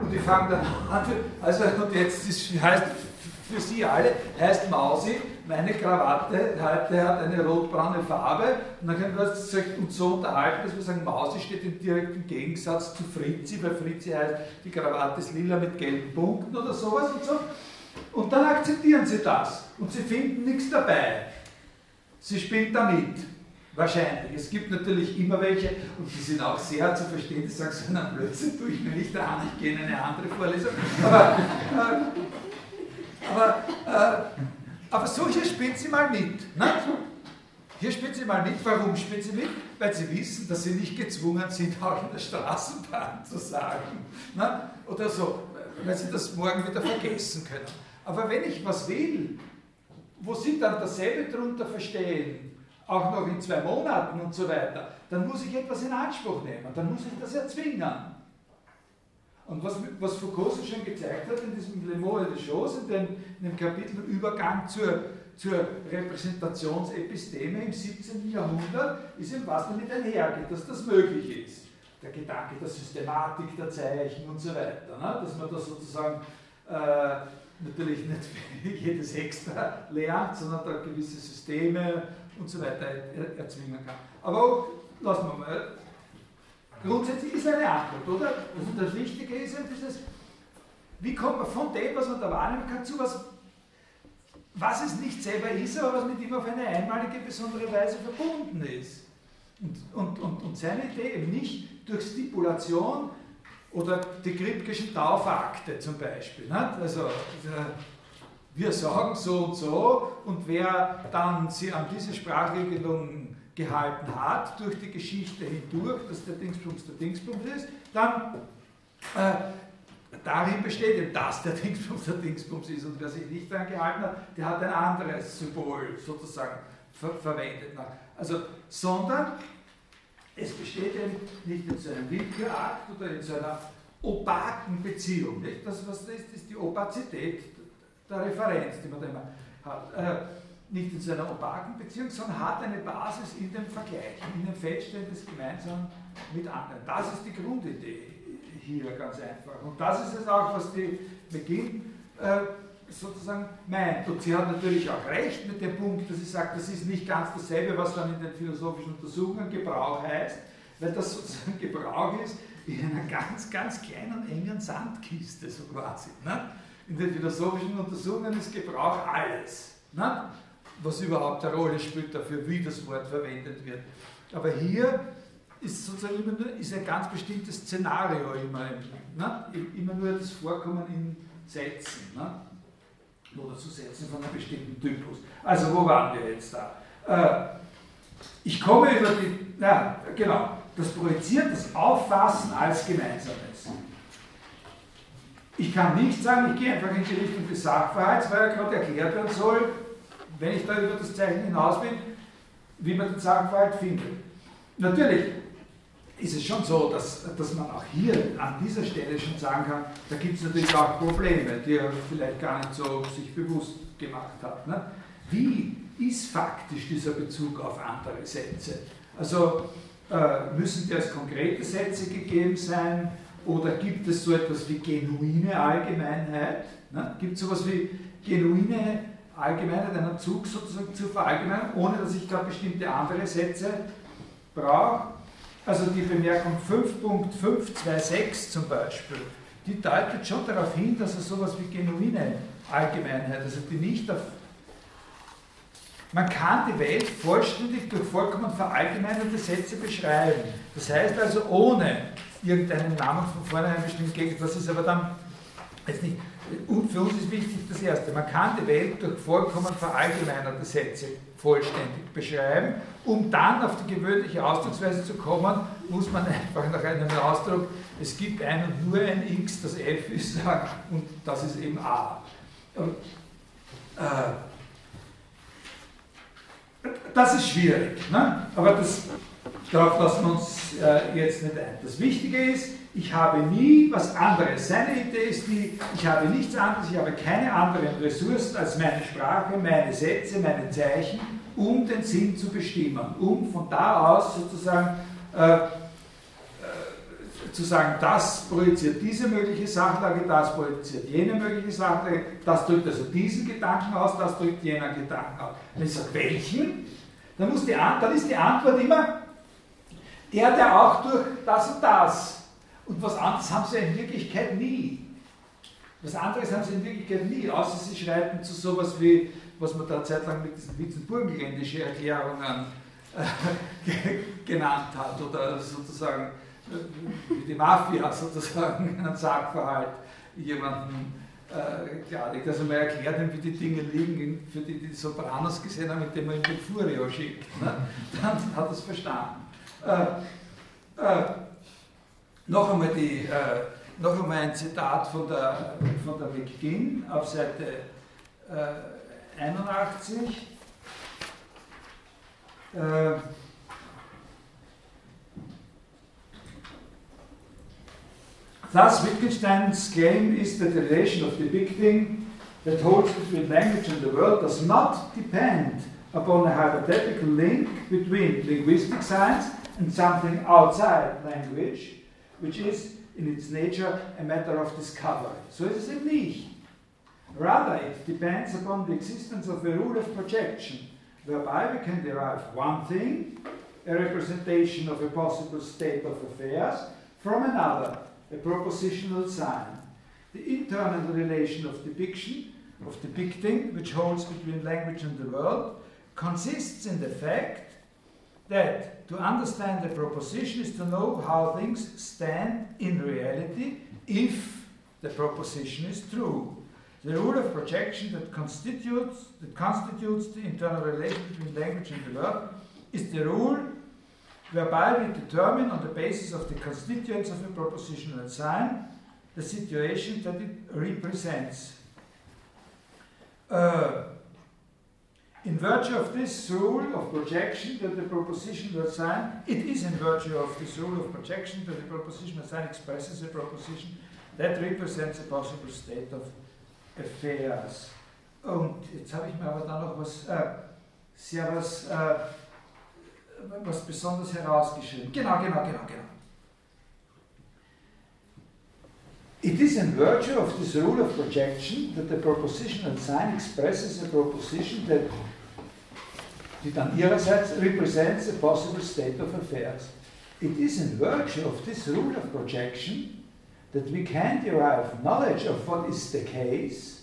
Und ich fange dann an, also und jetzt ist, heißt für Sie alle, heißt Mausi, meine Krawatte heute hat eine rotbraune Farbe und dann können wir uns so unterhalten, dass wir sagen, Mausi steht im direkten Gegensatz zu Fritzi, weil Fritzi heißt, die Krawatte ist lila mit gelben Punkten oder sowas und so. Und dann akzeptieren sie das und sie finden nichts dabei. Sie spielen damit. Wahrscheinlich. Es gibt natürlich immer welche, und die sind auch sehr zu verstehen, die sagen, so einen Blödsinn tue ich mir nicht an, ich gehe in eine andere Vorlesung. Aber, äh, aber, äh, aber so, hier spielt sie mal mit. Ne? Hier spielt sie mal mit. Warum spielt sie mit? Weil sie wissen, dass sie nicht gezwungen sind, auch in der Straßenbahn zu sagen. Ne? Oder so, weil sie das morgen wieder vergessen können. Aber wenn ich was will, wo sie dann dasselbe darunter verstehen, auch noch in zwei Monaten und so weiter, dann muss ich etwas in Anspruch nehmen, dann muss ich das erzwingen. Und was, was Foucault so schon gezeigt hat in diesem Le Mot et les Choses, in dem, in dem Kapitel Übergang zur, zur Repräsentationsepisteme im 17. Jahrhundert, ist eben was damit einhergeht, dass das möglich ist. Der Gedanke der Systematik der Zeichen und so weiter, ne? dass man das sozusagen äh, natürlich nicht jedes extra lernt, sondern da gewisse Systeme und so weiter erzwingen kann. Aber auch, lassen wir mal, grundsätzlich ist eine Antwort, oder? Also das Wichtige ist eben dieses, wie kommt man von dem, was man da wahrnehmen kann, zu was, was es nicht selber ist, aber was mit ihm auf eine einmalige, besondere Weise verbunden ist. Und, und, und, und seine Idee eben nicht durch Stipulation oder die Kripkeschen Taufakte zum Beispiel. Nicht? Also wir sagen so und so und wer dann sie an diese Sprachregelung gehalten hat, durch die Geschichte hindurch, dass der Dingsbums der Dingsbums ist, dann äh, darin besteht eben, dass der Dingsbums der Dingsbums ist und wer sich nicht daran gehalten hat, der hat ein anderes Symbol sozusagen ver verwendet. Also, sondern es besteht eben nicht in so einem Willkürakt oder in so einer opaken Beziehung. Nicht? Das, was das ist, ist die Opazität der Referenz, die man da immer hat. Äh, nicht in so einer opaken Beziehung, sondern hat eine Basis in dem Vergleich, in dem Feststellen des Gemeinsamen mit anderen. Das ist die Grundidee hier ganz einfach. Und das ist es auch, was die Beginn äh, sozusagen meint. Und sie hat natürlich auch recht mit dem Punkt, dass sie sagt, das ist nicht ganz dasselbe, was dann in den philosophischen Untersuchungen Gebrauch heißt, weil das sozusagen Gebrauch ist in einer ganz, ganz kleinen, engen Sandkiste, so quasi. Ne? In den philosophischen Untersuchungen ist Gebrauch alles, ne? was überhaupt eine Rolle spielt dafür, wie das Wort verwendet wird. Aber hier ist sozusagen immer nur, ist ein ganz bestimmtes Szenario immer, ne? immer nur das Vorkommen in Sätzen. Ne? Oder zu setzen von einem bestimmten Typus. Also wo waren wir jetzt da? Äh, ich komme über die, ja, genau, das Projiziert, das Auffassen als Gemeinsames. Ich kann nicht sagen, ich gehe einfach in die Richtung des Sachverhalts, weil er gerade erklärt werden soll, wenn ich da über das Zeichen hinaus bin, wie man den Sachverhalt findet. Natürlich ist es schon so, dass, dass man auch hier an dieser Stelle schon sagen kann, da gibt es natürlich auch Probleme, die er vielleicht gar nicht so sich bewusst gemacht hat. Ne? Wie ist faktisch dieser Bezug auf andere Sätze? Also äh, müssen die als konkrete Sätze gegeben sein oder gibt es so etwas wie genuine Allgemeinheit? Ne? Gibt es so etwas wie genuine Allgemeinheit, einen Zug sozusagen zu verallgemeinern, ohne dass ich da bestimmte andere Sätze brauche? Also die Bemerkung 5.526 zum Beispiel, die deutet schon darauf hin, dass es sowas wie genuine Allgemeinheit, also die nicht auf. Man kann die Welt vollständig durch vollkommen verallgemeinerte Sätze beschreiben. Das heißt also ohne irgendeinen Namen von vornherein bestimmt gegen. Das ist aber dann jetzt nicht. Und für uns ist wichtig das Erste, man kann die Welt durch vollkommen verallgemeinerte Sätze vollständig beschreiben. Um dann auf die gewöhnliche Ausdrucksweise zu kommen, muss man einfach nach einem Ausdruck, es gibt ein und nur ein x, das f ist, und das ist eben a. Äh, das ist schwierig, ne? aber das, darauf lassen wir uns äh, jetzt nicht ein. Das Wichtige ist, ich habe nie was anderes. Seine Idee ist die, ich habe nichts anderes, ich habe keine anderen Ressourcen als meine Sprache, meine Sätze, meine Zeichen, um den Sinn zu bestimmen, um von da aus sozusagen äh, äh, zu sagen, das projiziert diese mögliche Sachlage, das projiziert jene mögliche Sachlage, das drückt also diesen Gedanken aus, das drückt jener Gedanken aus. Wenn ich sage, welchen, dann, muss die, dann ist die Antwort immer der, der auch durch das und das und was anderes haben sie in Wirklichkeit nie. Was anderes haben sie in Wirklichkeit nie, außer sie schreiten zu sowas wie, was man da zeitlang mit diesen Witzenburgenländische Erklärungen äh, genannt hat oder sozusagen äh, wie die Mafia sozusagen einen Sachverhalt jemanden äh, klarlegt. Also man erklärt ihm, wie die Dinge liegen, für die die Sopranos gesehen haben, mit dem man ihm den Furio schickt. Ne? Dann hat er es verstanden. Äh, äh, noch einmal, die, äh, noch einmal ein Zitat von der, von der McGinn auf Seite äh, 81. Äh, Thus, Wittgenstein's claim is that the relation of depicting that holds between language and the world does not depend upon a hypothetical link between linguistic science and something outside language, which is in its nature a matter of discovery. So it is it nicht. Rather, it depends upon the existence of a rule of projection, whereby we can derive one thing, a representation of a possible state of affairs, from another, a propositional sign. The internal relation of depiction, of depicting, which holds between language and the world, consists in the fact that to understand a proposition is to know how things stand in reality if the proposition is true. The rule of projection that constitutes, that constitutes the internal relation between language and the word is the rule whereby we determine on the basis of the constituents of a propositional sign the situation that it represents. Uh, in virtue of this rule of projection that the propositional sign, it is in virtue of this rule of projection that the propositional sign expresses a proposition that represents a possible state of affairs. Und jetzt habe ich mir aber da noch was, äh, sehr was, äh, was besonders herausgeschrieben. Genau, genau, genau, genau. It is in virtue of this rule of projection that the propositional sign expresses a proposition that die dann ihrerseits represents a possible state of affairs. It is in virtue of this rule of projection that we can derive knowledge of what is the case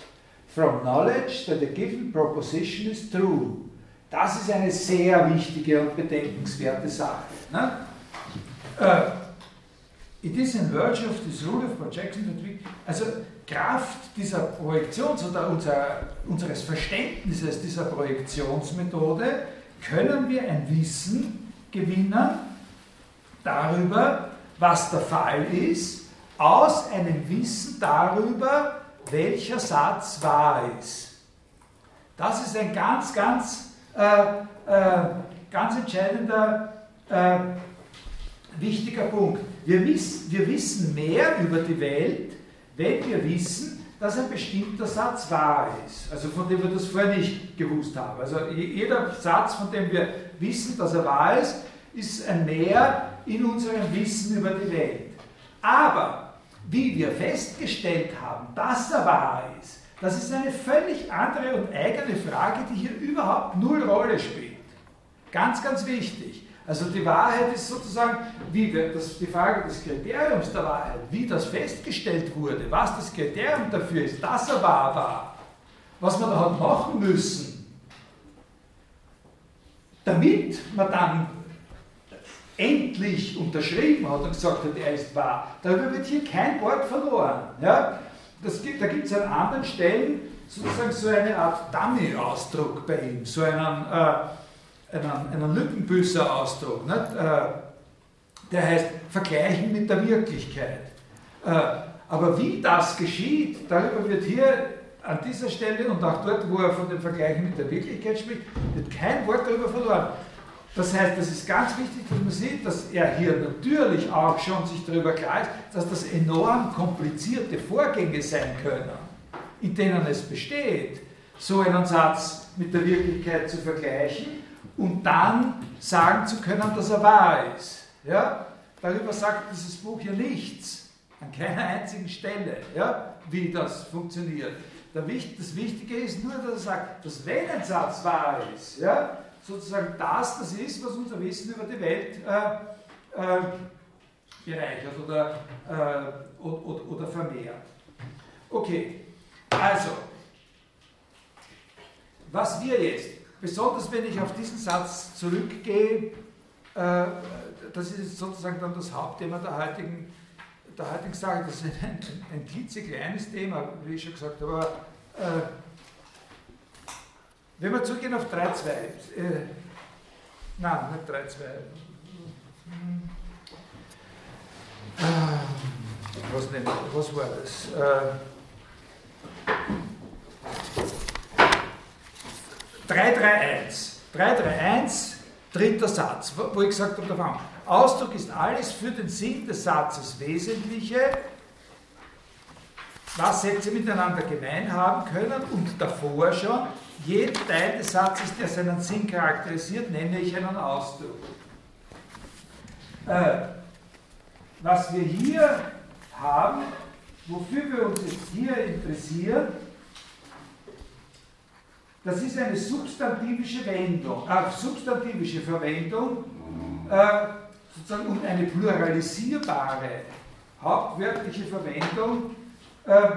from knowledge that a given proposition is true. Das ist eine sehr wichtige und bedenkenswerte Sache. Ne? Uh, it is in virtue of this rule of projection that we, also Kraft dieser Projektions- oder unser, unseres Verständnisses dieser Projektionsmethode können wir ein Wissen gewinnen darüber, was der Fall ist, aus einem Wissen darüber, welcher Satz wahr ist. Das ist ein ganz, ganz, äh, äh, ganz entscheidender, äh, wichtiger Punkt. Wir, wiss, wir wissen mehr über die Welt, wenn wir wissen, dass ein bestimmter Satz wahr ist. Also von dem wir das vorher nicht gewusst haben. Also jeder Satz, von dem wir wissen, dass er wahr ist, ist ein Mehr in unserem Wissen über die Welt. Aber wie wir festgestellt haben, dass er wahr ist, das ist eine völlig andere und eigene Frage, die hier überhaupt null Rolle spielt. Ganz, ganz wichtig. Also die Wahrheit ist sozusagen, wie das, die Frage des Kriteriums der Wahrheit, wie das festgestellt wurde, was das Kriterium dafür ist, dass er wahr war, was wir da hat machen müssen, damit man dann endlich unterschrieben hat und gesagt hat, er ist wahr. Darüber wird hier kein Wort verloren. Ja? Das gibt, da gibt es an anderen Stellen sozusagen so eine Art Dummy-Ausdruck bei ihm, so einen, äh, einen, einen Lückenbüßer-Ausdruck. Nicht? Äh, der heißt Vergleichen mit der Wirklichkeit. Äh, aber wie das geschieht, darüber wird hier an dieser Stelle und auch dort, wo er von dem Vergleichen mit der Wirklichkeit spricht, wird kein Wort darüber verloren. Das heißt, es ist ganz wichtig, dass man sieht, dass er hier natürlich auch schon sich darüber klar ist, dass das enorm komplizierte Vorgänge sein können, in denen es besteht, so einen Satz mit der Wirklichkeit zu vergleichen und dann sagen zu können, dass er wahr ist. Ja? Darüber sagt dieses Buch hier nichts, an keiner einzigen Stelle, ja? wie das funktioniert. Das Wichtige ist nur, dass er sagt, dass wenn ein Satz wahr ist, ja, sozusagen das, das ist, was unser Wissen über die Welt äh, äh, bereichert oder, äh, oder, oder vermehrt. Okay, also, was wir jetzt, besonders wenn ich auf diesen Satz zurückgehe, äh, das ist sozusagen dann das Hauptthema der heutigen, der heutigen Sache, das ist ein, ein, ein klitzekleines Thema, wie ich schon gesagt habe, aber äh, wenn wir zurückgehen auf 3.2, äh, nein, nicht 3.2. Äh, was, denn, was war das? Äh, 331. 331, dritter Satz, wo ich gesagt habe, davon, Ausdruck ist alles für den Sinn des Satzes Wesentliche, was Sätze miteinander gemein haben können und davor schon, jeden Teil des Satzes, der seinen Sinn charakterisiert, nenne ich einen Ausdruck. Äh, was wir hier haben, wofür wir uns jetzt hier interessieren, das ist eine substantivische, Wendung, äh, substantivische Verwendung mhm. äh, sozusagen und eine pluralisierbare, hauptwörtliche Verwendung äh,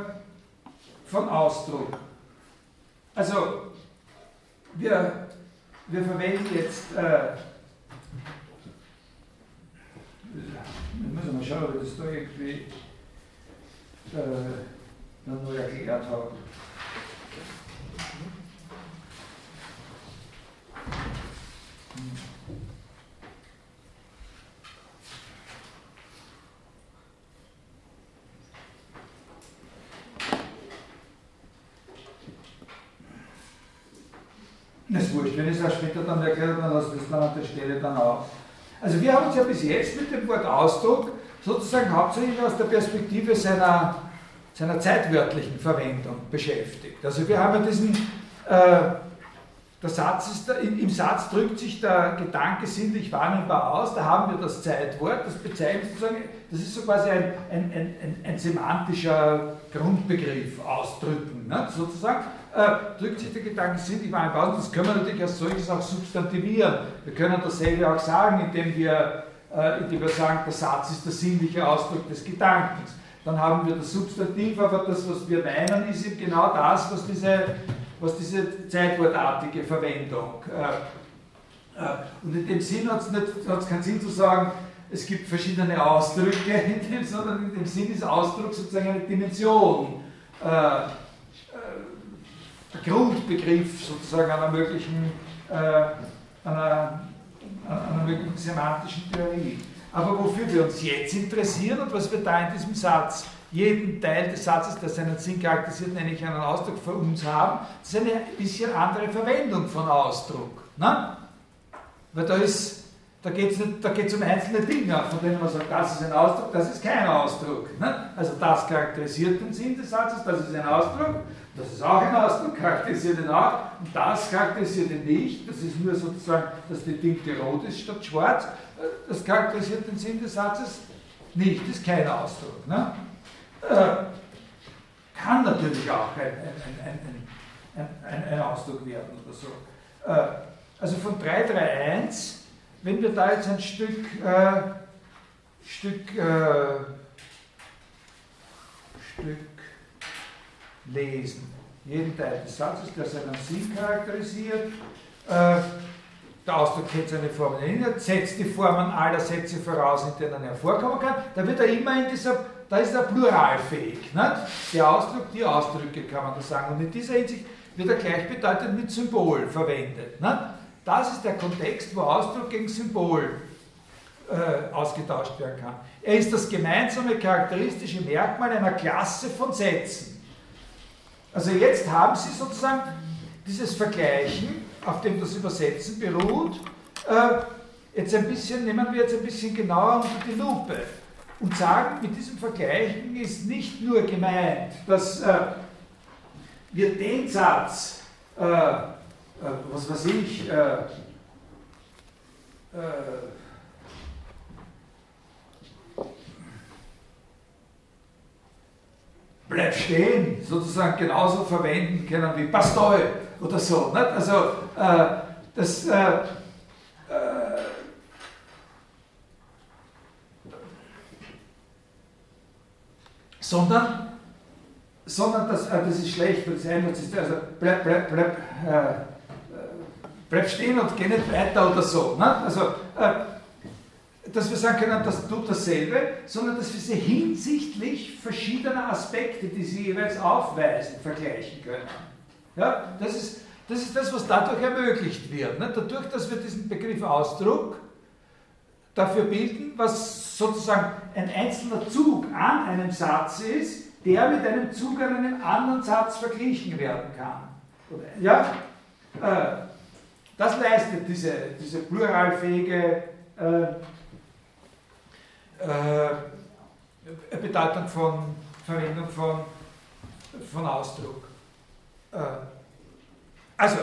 von Ausdruck. Also, wir, wir verwenden jetzt, äh, ich muss mal schauen, ob ich das da irgendwie äh, dann neu erklärt habe. Das ist wurscht, wenn ich es auch später dann erkläre, dann lasse das dann an der Stelle dann auch. Also wir haben uns ja bis jetzt mit dem Wort Ausdruck sozusagen hauptsächlich aus der Perspektive seiner, seiner zeitwörtlichen Verwendung beschäftigt. Also wir haben ja diesen, äh, Satz im, im Satz drückt sich der Gedanke sinnlich wahrnehmbar aus, da haben wir das Zeitwort, das bezeichnet sozusagen, das ist so quasi ein, ein, ein, ein semantischer Grundbegriff, ausdrücken, ne, sozusagen äh, drückt sich der Gedanke sinnlich wahrnehmbar aus, das können wir natürlich als solches auch substantivieren. Wir können dasselbe auch sagen, indem wir, äh, indem wir sagen, der Satz ist der sinnliche Ausdruck des Gedankens. Dann haben wir das Substantiv, aber das, was wir meinen, ist eben genau das, was diese was diese zeitwortartige Verwendung. Äh, äh, und in dem Sinn hat es keinen Sinn zu sagen, es gibt verschiedene Ausdrücke, in dem, sondern in dem Sinn ist Ausdruck sozusagen eine Dimension, äh, äh Grundbegriff sozusagen einer möglichen, äh, einer, einer möglichen semantischen Theorie. Aber wofür wir uns jetzt interessieren und was wir da in diesem Satz jeden Teil des Satzes, der seinen Sinn charakterisiert, nenne ich einen Ausdruck für uns haben, das ist eine bisschen andere Verwendung von Ausdruck. Ne? Weil da da geht es da geht's um einzelne Dinge, von denen man sagt, das ist ein Ausdruck, das ist kein Ausdruck. Ne? Also das charakterisiert den Sinn des Satzes, das ist ein Ausdruck, das ist auch ein Ausdruck, charakterisiert ihn auch, und das charakterisiert ihn nicht, das ist nur sozusagen, dass die Tinte rot ist statt schwarz, das charakterisiert den Sinn des Satzes nicht, das ist kein Ausdruck. Ne? Äh, kann natürlich auch ein, ein, ein, ein, Ausdruck werden oder so. Äh, also von 331, wenn wir da jetzt ein Stück, äh, Stück, äh, Stück lesen, jeden Teil des Satzes, der seinen Sinn charakterisiert, äh, der Ausdruck kennt seine Formen erinnert, setzt die Formen aller Sätze voraus, in denen er vorkommen kann, da wird er immer in dieser da ist er pluralfähig. Nicht? Der Ausdruck, die Ausdrücke kann man da sagen. Und in dieser Hinsicht wird er gleichbedeutend mit Symbol verwendet. Nicht? Das ist der Kontext, wo Ausdruck gegen Symbol äh, ausgetauscht werden kann. Er ist das gemeinsame charakteristische Merkmal einer Klasse von Sätzen. Also jetzt haben Sie sozusagen dieses Vergleichen, auf dem das Übersetzen beruht, äh, jetzt ein bisschen, nehmen wir jetzt ein bisschen genauer unter die Lupe und sagen, mit diesem Vergleichen ist nicht nur gemeint, dass äh, wir den Satz, äh, äh, was weiß ich, äh, äh, bleib stehen, sozusagen genauso verwenden können wie Pastoi oder so. Nicht? Also äh, das sondern, sondern das, äh, das ist schlecht, das Einsatz ist, also bleib, bleib, bleib, äh, äh, bleib stehen und geh nicht weiter oder so. Ne? Also, äh, dass wir sagen können, das tut dasselbe, sondern dass wir sie hinsichtlich verschiedener Aspekte, die sie jeweils aufweisen, vergleichen können. Ja, das, ist, das ist das, was dadurch ermöglicht wird. Ne? Dadurch, dass wir diesen Begriff Ausdruck dafür bilden, was sozusagen ein einzelner Zug an einem Satz ist, der mit einem Zug an einem anderen Satz verglichen werden kann. Ja? Äh, das leistet diese, diese pluralfähige äh, äh, Bedeutung von Verwendung von, von Ausdruck. Äh, also,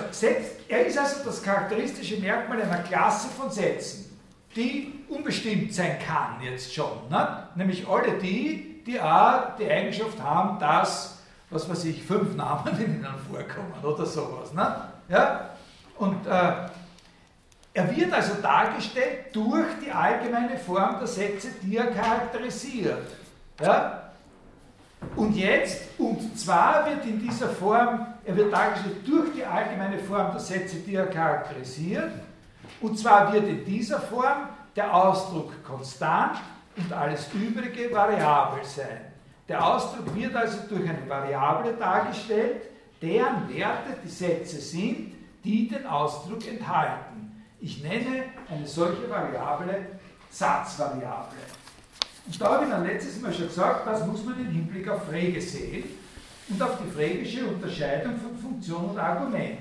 er ist also das charakteristische Merkmal einer Klasse von Sätzen die unbestimmt sein kann jetzt schon. Ne? Nämlich alle die, die auch die Eigenschaft haben, dass, was weiß ich, fünf Namen in ihnen vorkommen oder sowas. Ne? Ja? Und äh, er wird also dargestellt durch die allgemeine Form der Sätze, die er charakterisiert. Ja? Und jetzt, und zwar wird in dieser Form, er wird dargestellt durch die allgemeine Form der Sätze, die er charakterisiert, und zwar wird in dieser Form der Ausdruck konstant und alles übrige variabel sein. Der Ausdruck wird also durch eine Variable dargestellt, deren Werte die Sätze sind, die den Ausdruck enthalten. Ich nenne eine solche Variable Satzvariable. Und da habe ich dann letztes Mal schon gesagt, das muss man im Hinblick auf Frege sehen und auf die fregische Unterscheidung von Funktion und Argument.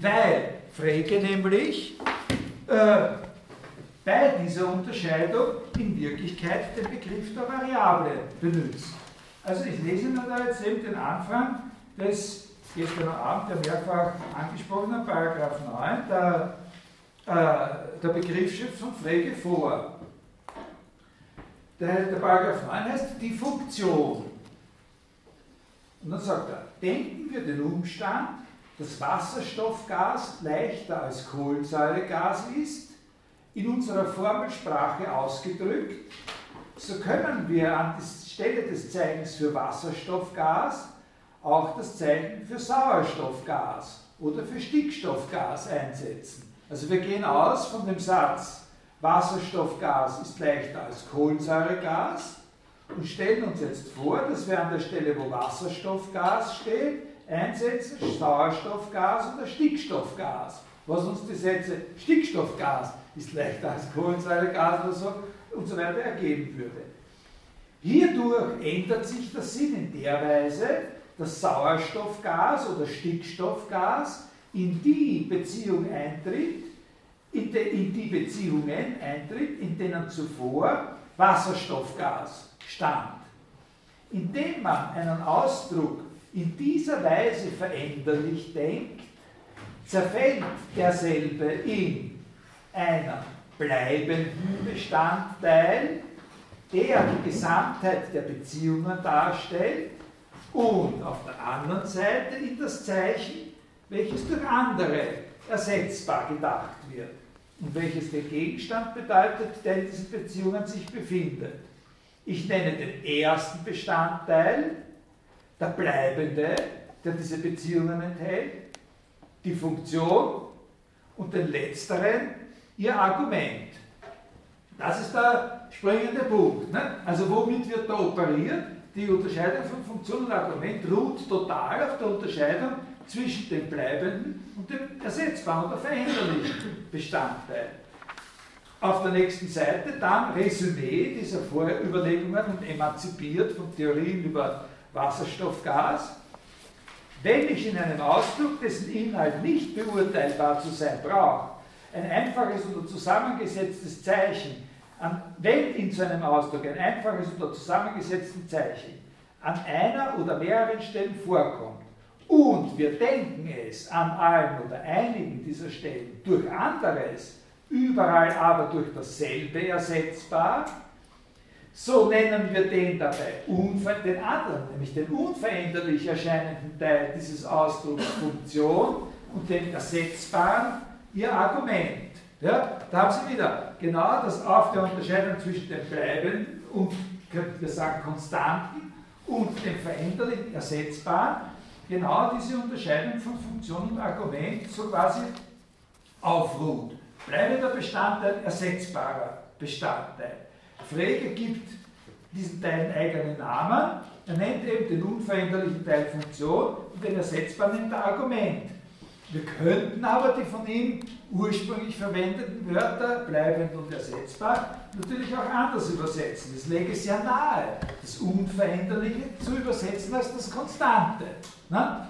Weil Frege nämlich äh, bei dieser Unterscheidung in Wirklichkeit den Begriff der Variable benutzt. Also ich lese mir da jetzt eben den Anfang des gestern Abend der mehrfach angesprochenen Paragraph 9 der, äh, der Begriffsschrift von Frege vor. Der, der Paragraph 9 heißt die Funktion. Und dann sagt er, denken wir den Umstand, dass Wasserstoffgas leichter als Kohlensäuregas ist, in unserer Formelsprache ausgedrückt, so können wir an die Stelle des Zeichens für Wasserstoffgas auch das Zeichen für Sauerstoffgas oder für Stickstoffgas einsetzen. Also wir gehen aus von dem Satz, Wasserstoffgas ist leichter als Kohlensäuregas und stellen uns jetzt vor, dass wir an der Stelle, wo Wasserstoffgas steht, einsetzen Sauerstoffgas oder Stickstoffgas. Was uns die Sätze Stickstoffgas ist leichter als Kohlensäuregas oder so und so weiter ergeben würde. Hierdurch ändert sich der Sinn in der Weise, dass Sauerstoffgas oder Stickstoffgas in die Beziehung eintritt, in, de, in die Beziehungen eintritt, in denen zuvor Wasserstoffgas stand. Indem man einen Ausdruck in dieser Weise veränderlich denkt, zerfällt derselbe in einen bleibenden Bestandteil, der die Gesamtheit der Beziehungen darstellt, und auf der anderen Seite in das Zeichen, welches durch andere ersetzbar gedacht wird und welches der Gegenstand bedeutet, der in diesen Beziehungen sich befindet. Ich nenne den ersten Bestandteil, der bleibende, der diese Beziehungen enthält, die Funktion und den letzteren ihr Argument. Das ist der springende Punkt. Ne? Also womit wird da operiert? Die Unterscheidung von Funktion und Argument ruht total auf der Unterscheidung zwischen dem bleibenden und dem ersetzbaren oder veränderlichen Bestandteil. Auf der nächsten Seite dann Resümee dieser Vorüberlegungen und emanzipiert von Theorien über Wasserstoff, Gas. Wenn ich in einem Ausdruck, dessen Inhalt nicht beurteilbar zu sein brauche, ein einfaches oder zusammengesetztes Zeichen, an, wenn in so einem Ausdruck ein einfaches oder zusammengesetztes Zeichen an einer oder mehreren Stellen vorkommt und wir denken es an allen oder einigen dieser Stellen durch anderes, überall aber durch dasselbe ersetzbar, so nennen wir den dabei den anderen, nämlich den unveränderlich erscheinenden Teil dieses Ausdrucks Funktion und den ersetzbaren ihr Argument. Ja, da haben Sie wieder genau das auf der Unterscheidung zwischen dem Bleibenden und, könnten wir sagen, Konstanten und dem Veränderlichen, Ersetzbaren, genau diese Unterscheidung von Funktion und Argument so quasi aufruht. Bleibender Bestandteil, ersetzbarer Bestandteil. Frege gibt diesen Teil einen eigenen Namen. Er nennt eben den unveränderlichen Teil Funktion und den ersetzbaren er Argument. Wir könnten aber die von ihm ursprünglich verwendeten Wörter, bleibend und ersetzbar, natürlich auch anders übersetzen. Das lege sehr nahe, das Unveränderliche zu übersetzen als das Konstante. Ne?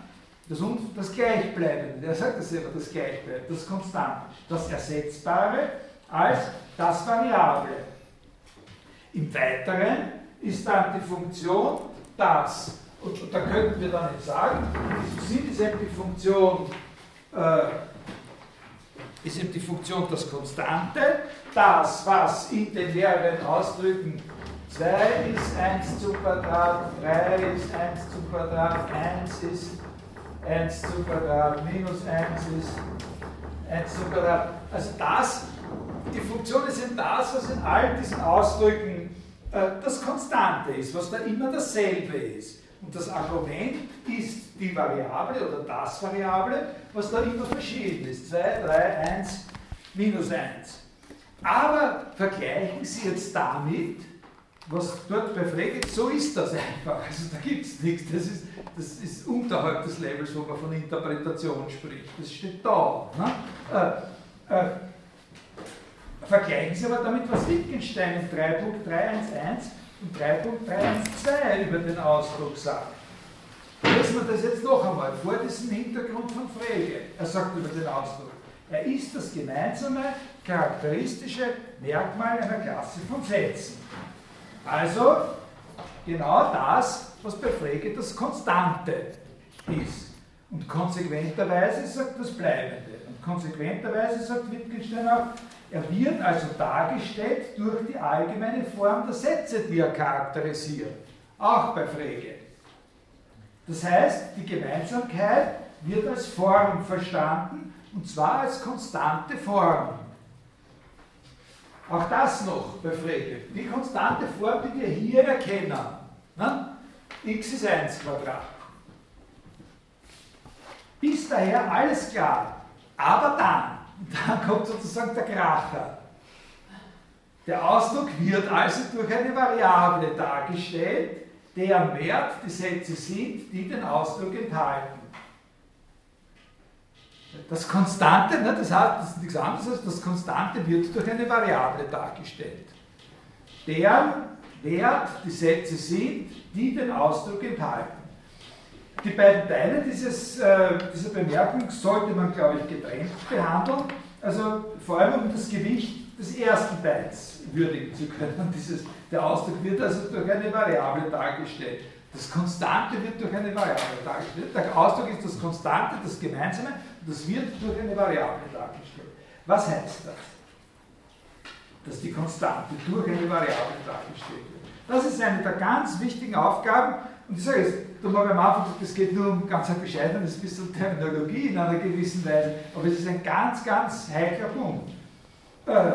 Das, das Gleichbleibende, der sagt das selber, das Gleichbleibende, das Konstante, das Ersetzbare als das Variable. Im Weiteren ist dann die Funktion das, und, da könnten wir dann jetzt sagen, in diesem ist eben die Funktion, äh, ist eben die Funktion das Konstante, das, was in den mehreren Ausdrücken 2 ist 1 zum Quadrat, 3 ist 1 zum Quadrat, 1 ist 1 zum Quadrat, minus 1 ist 1 zum Quadrat. Also das, die Funktion ist eben das, was in all diesen Ausdrücken das Konstante ist, was da immer dasselbe ist. Und das Argument ist die Variable oder das Variable, was da immer verschieden ist. 2, 3, 1, minus 1. Aber vergleichen Sie jetzt damit, was dort bei Frege, so ist das einfach. Also da gibt es nichts. Das ist, das ist unterhalb des Levels, wo man von Interpretation spricht. Das steht da. Ne? Äh, äh, vergleichen Sie aber damit, was Wittgenstein in 3.311 und 3.312 über den Ausdruck sagt. Lesen wir das jetzt noch einmal vor diesem Hintergrund von Frege. Er sagt über den Ausdruck, er ist das gemeinsame, charakteristische Merkmal einer Klasse von Sätzen. Also genau das, was bei Frege das Konstante ist. Und konsequenterweise sagt das Bleibende. Und konsequenterweise sagt Wittgenstein auch, er wird also dargestellt durch die allgemeine Form der Sätze, die er charakterisiert. Auch bei Frege. Das heißt, die Gemeinsamkeit wird als Form verstanden, und zwar als konstante Form. Auch das noch bei Frege. Die konstante Form, die wir hier erkennen. Ne? x ist 1 Quadrat. Bis daher alles klar. Aber dann, dann kommt sozusagen der Kracher. Der Ausdruck wird also durch eine Variable dargestellt, deren Wert die Sätze sind, die den Ausdruck enthalten. Das Konstante, ne, das heißt, das ist nichts anderes als das Konstante wird durch eine Variable dargestellt. Deren Wert die Sätze sind, die den Ausdruck enthalten. Die beiden Teile dieses, äh, dieser Bemerkung sollte man, glaube ich, getrennt behandeln. Also vor allem um das Gewicht des ersten Teils würdigen zu können. Dieses, der Ausdruck wird also durch eine Variable dargestellt. Das Konstante wird durch eine Variable dargestellt. Der Ausdruck ist das Konstante, das Gemeinsame, das wird durch eine Variable dargestellt. Was heißt das? Dass die Konstante durch eine Variable dargestellt wird. Das ist eine der ganz wichtigen Aufgaben. Und ich sage jetzt, darum habe ich am Anfang gesagt, es geht nur um ganz ein bescheidenes bisschen Terminologie in einer gewissen Weise, aber es ist ein ganz, ganz heikler Punkt. Äh,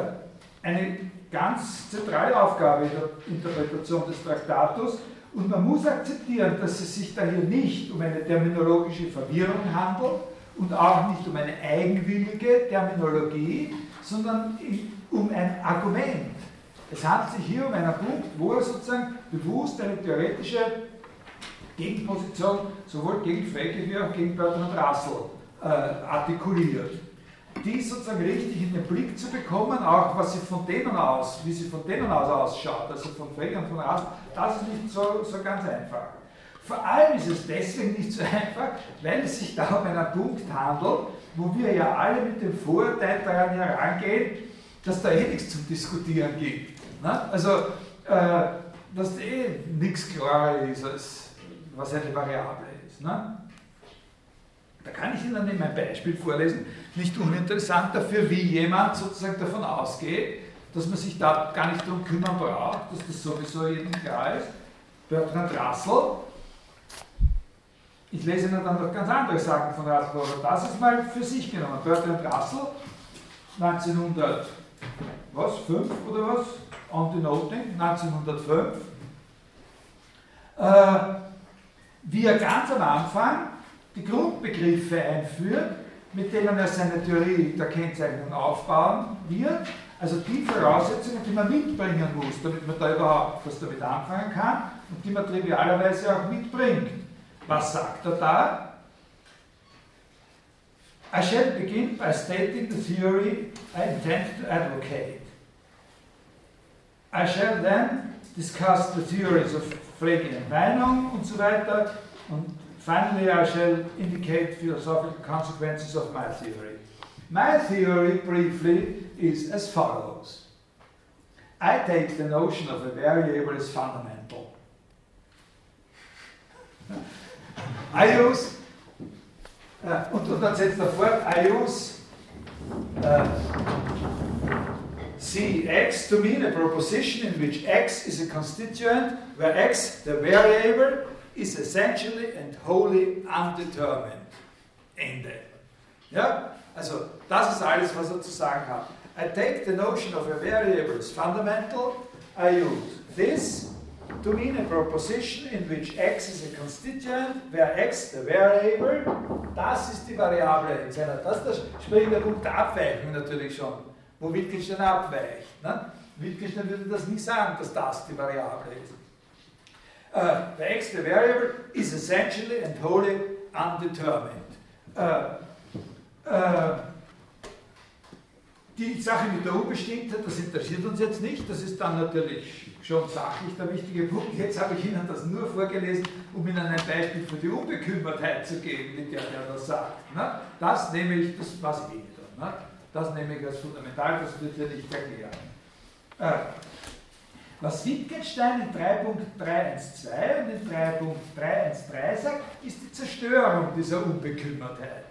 eine ganz zentrale Aufgabe in der Interpretation des Traktatus und man muss akzeptieren, dass es sich da hier nicht um eine terminologische Verwirrung handelt und auch nicht um eine eigenwillige Terminologie, sondern um ein Argument. Es handelt sich hier um einen Punkt, wo er sozusagen bewusst eine theoretische Gegenposition sowohl gegen Frege wie auch gegen Bertrand Russell äh, artikuliert die sozusagen richtig in den Blick zu bekommen, auch was sie von denen aus, wie sie von denen aus ausschaut, also von Frege und von Rast, das ist nicht so, so ganz einfach. Vor allem ist es deswegen nicht so einfach, weil es sich da um einen Punkt handelt, wo wir ja alle mit dem Vorurteil daran herangehen, dass da eh nichts zum Diskutieren gibt. Ne? Also, äh, dass eh nichts klarer ist, als was eine Variable ist. Ne? Da kann ich Ihnen nämlich ein Beispiel vorlesen, nicht uninteressant dafür, wie jemand sozusagen davon ausgeht, dass man sich da gar nicht darum kümmern braucht, dass das sowieso jedem klar ist. Bertrand Russell, ich lese Ihnen dann noch ganz andere Sachen von Russell, aber das ist mal für sich genommen. Bertrand Russell, 1905 oder was? Anti-Noting, 1905. Äh, wie er ganz am Anfang die Grundbegriffe einführt, mit denen er seine Theorie der Kennzeichnung aufbauen wird. Also die Voraussetzungen, die man mitbringen muss, damit man da überhaupt was damit anfangen kann und die man trivialerweise auch mitbringt. Was sagt er da? I shall begin by stating the theory I intend to advocate. I shall then discuss the theories of Und Meinung und so weiter und Finally, I shall indicate philosophical consequences of my theory. My theory, briefly, is as follows. I take the notion of a variable as fundamental. I use, uh, und, und dann setzt er fort, I use uh, Cx to mean a proposition in which x is a constituent, where x, the variable, is essentially and wholly undetermined. Ende. Ja? Also, das ist alles, was er zu sagen hat. I take the notion of a variable as fundamental. I use this to mean a proposition in which x is a constituent, where x the variable, das ist die Variable in seiner, das ist der springende Punkt der Abweichung natürlich schon. Wo Wittgenstein abweicht. Ne? Wittgenstein würde das nie sagen, dass das die Variable ist. Uh, the the variable, is essentially and wholly undetermined. Uh, uh, die Sache mit der Unbestimmtheit, das interessiert uns jetzt nicht, das ist dann natürlich schon sachlich der wichtige Punkt. Jetzt habe ich Ihnen das nur vorgelesen, um Ihnen ein Beispiel für die Unbekümmertheit zu geben, mit der er das sagt. Ne? Das nehme ich, das was ich eh ne? Das nehme ich als fundamental, das wird ja nicht erklären. Äh, was Wittgenstein in 3.312 und in 3.313 sagt, ist die Zerstörung dieser Unbekümmertheit.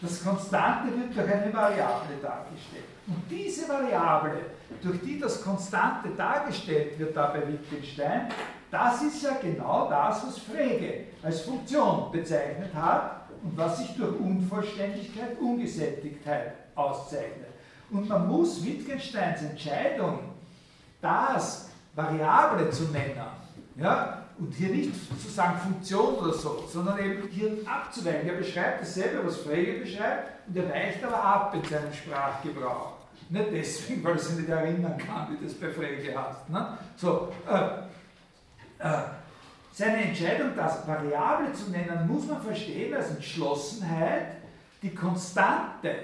Das Konstante wird durch eine Variable dargestellt. Und diese Variable, durch die das Konstante dargestellt wird da bei Wittgenstein, das ist ja genau das, was Frege als Funktion bezeichnet hat und was sich durch Unvollständigkeit, Ungesättigkeit auszeichnet. Und man muss Wittgensteins Entscheidung, das Variable zu nennen, ja, und hier nicht zu sagen Funktion oder so, sondern eben hier abzuweichen. Er beschreibt dasselbe, was Frege beschreibt, und er weicht aber ab in seinem Sprachgebrauch. Nicht deswegen, weil er sich nicht erinnern kann, wie das bei Frege heißt. Ne? So, äh, äh, seine Entscheidung, das Variable zu nennen, muss man verstehen als Entschlossenheit, die Konstante,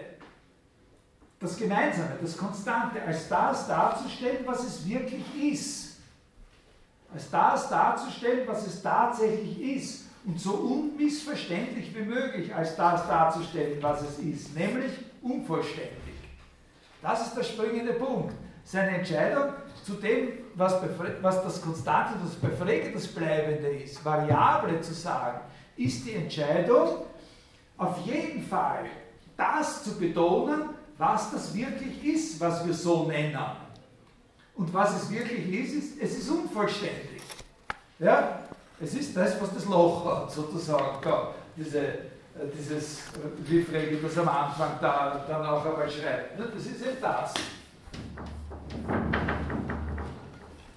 das Gemeinsame, das Konstante, als das darzustellen, was es wirklich ist als das darzustellen, was es tatsächlich ist und so unmissverständlich wie möglich als das darzustellen, was es ist, nämlich unvollständig. Das ist der springende Punkt. Seine Entscheidung zu dem, was, was das Konstante, was bei Frege das Bleibende ist, Variable zu sagen, ist die Entscheidung, auf jeden Fall das zu betonen, was das wirklich ist, was wir so nennen. Und was es wirklich ist, ist, es ist unvollständig. Ja? Es ist das, was das Loch hat, sozusagen. Da, diese, äh, dieses, wie Frege das am Anfang da dann auch einmal schreibt. Ne? Das ist eben das.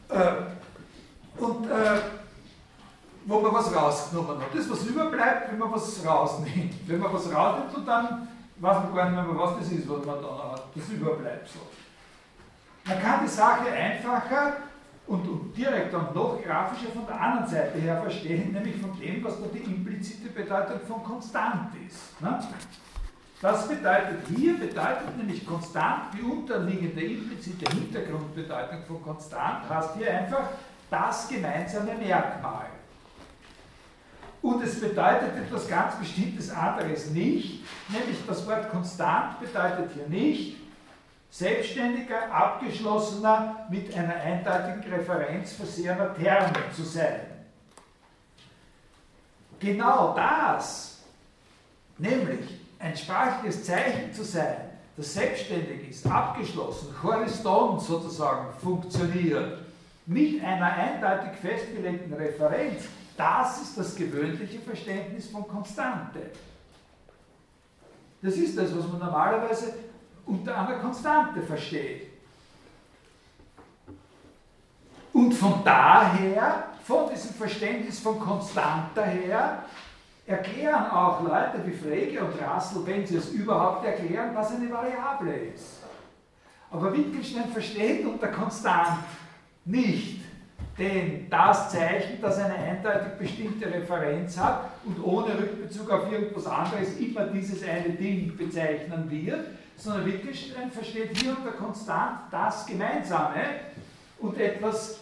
Äh, und äh, wo man was rausgenommen hat. Das, was überbleibt, wenn man was rausnimmt. Wenn man was rausnimmt und dann weiß man gar nicht mehr, was das ist, was man dann hat. Das überbleibt so. Man kann die Sache einfacher und, und direkter und noch grafischer von der anderen Seite her verstehen, nämlich von dem, was da die implizite Bedeutung von konstant ist. Ne? Das bedeutet hier, bedeutet nämlich konstant, die unterliegende implizite Hintergrundbedeutung von konstant, heißt hier einfach das gemeinsame Merkmal. Und es bedeutet etwas ganz Bestimmtes anderes nicht, nämlich das Wort konstant bedeutet hier nicht, selbstständiger, abgeschlossener, mit einer eindeutigen Referenz versehener Terme zu sein. Genau das, nämlich ein sprachliches Zeichen zu sein, das selbstständig ist, abgeschlossen, horizont sozusagen funktioniert, mit einer eindeutig festgelegten Referenz, das ist das gewöhnliche Verständnis von Konstante. Das ist das, was man normalerweise unter einer Konstante versteht. Und von daher, von diesem Verständnis von Konstanter her, erklären auch Leute wie Frege und Rassel, wenn sie es überhaupt erklären, was eine Variable ist. Aber Wittgenstein versteht unter Konstant nicht denn das Zeichen, das eine eindeutig bestimmte Referenz hat und ohne Rückbezug auf irgendwas anderes immer dieses eine Ding bezeichnen wird, sondern Wittgenstein versteht hier unter konstant das Gemeinsame und etwas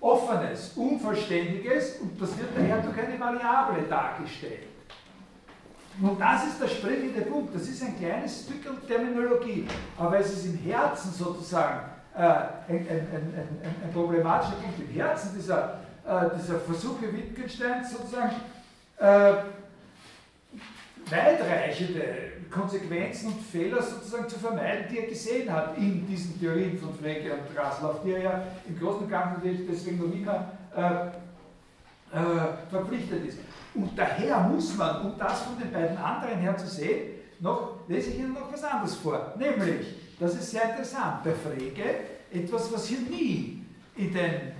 Offenes, Unvollständiges und das wird daher durch eine Variable dargestellt. Und das ist der springende Punkt. Das ist ein kleines Stück Terminologie, aber es ist im Herzen sozusagen ein, ein, ein, ein, problematischer Punkt. Im Herzen dieser, äh, dieser Versuche Wittgensteins sozusagen äh, weitreichende Konsequenzen und Fehler sozusagen zu vermeiden, die er gesehen hat in diesen Theorien von Frege und Rassel, auf die er ja im Großen und Ganzen deswegen noch immer äh, äh, verpflichtet ist. Und daher muss man, um das von den beiden anderen her zu sehen, noch, lese ich Ihnen noch was anderes vor. Nämlich, das ist sehr interessant, bei Frege etwas, was hier nie in den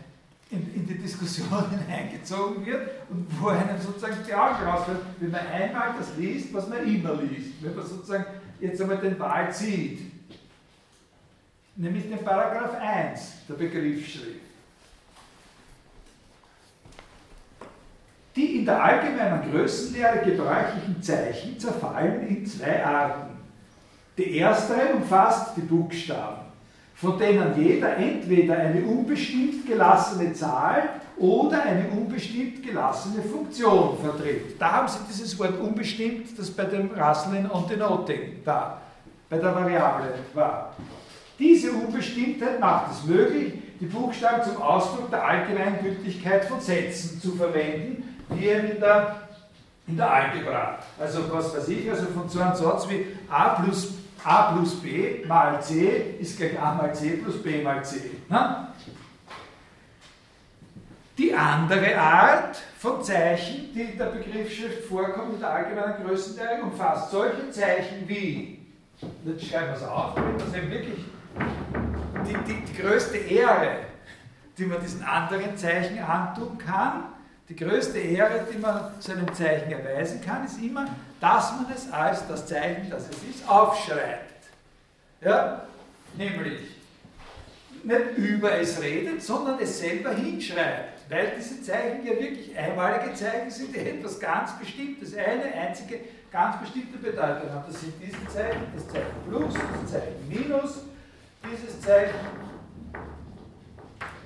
in, in die Diskussion hineingezogen wird und wo einem sozusagen die Augen rausfällt, wenn man einmal das liest, was man immer liest, wenn man sozusagen jetzt einmal den Wahl zieht. nämlich den Paragraph 1 der Begriffsschrift. Die in der allgemeinen Größenlehre gebräuchlichen Zeichen zerfallen in zwei Arten. Die erste umfasst die Buchstaben, von denen jeder entweder eine unbestimmt gelassene Zahl oder eine unbestimmt gelassene Funktion vertritt. Da haben Sie dieses Wort unbestimmt, das bei dem Rustling und Denoting da, bei der Variable war. Diese Unbestimmtheit macht es möglich, die Buchstaben zum Ausdruck der Allgemeingültigkeit von Sätzen zu verwenden, wie in der, in der Algebra. Also was weiß ich, also von so einem Satz wie a plus, a plus b mal c ist gleich a mal c plus b mal c. Na? Die andere Art von Zeichen, die in der Begriffsschrift vorkommt, in der allgemeinen Größenteilung, umfasst solche Zeichen wie, jetzt schreiben wir es auf, damit es eben wirklich, die, die, die größte Ehre, die man diesen anderen Zeichen antun kann, die größte Ehre, die man seinem Zeichen erweisen kann, ist immer, dass man es als das Zeichen, das es ist, aufschreibt. Ja? Nämlich nicht über es redet, sondern es selber hinschreibt. Weil diese Zeichen ja wirklich einmalige Zeichen sind, die etwas ganz Bestimmtes, eine einzige ganz bestimmte Bedeutung haben. Das sind diese Zeichen, das Zeichen Plus, das Zeichen Minus, dieses Zeichen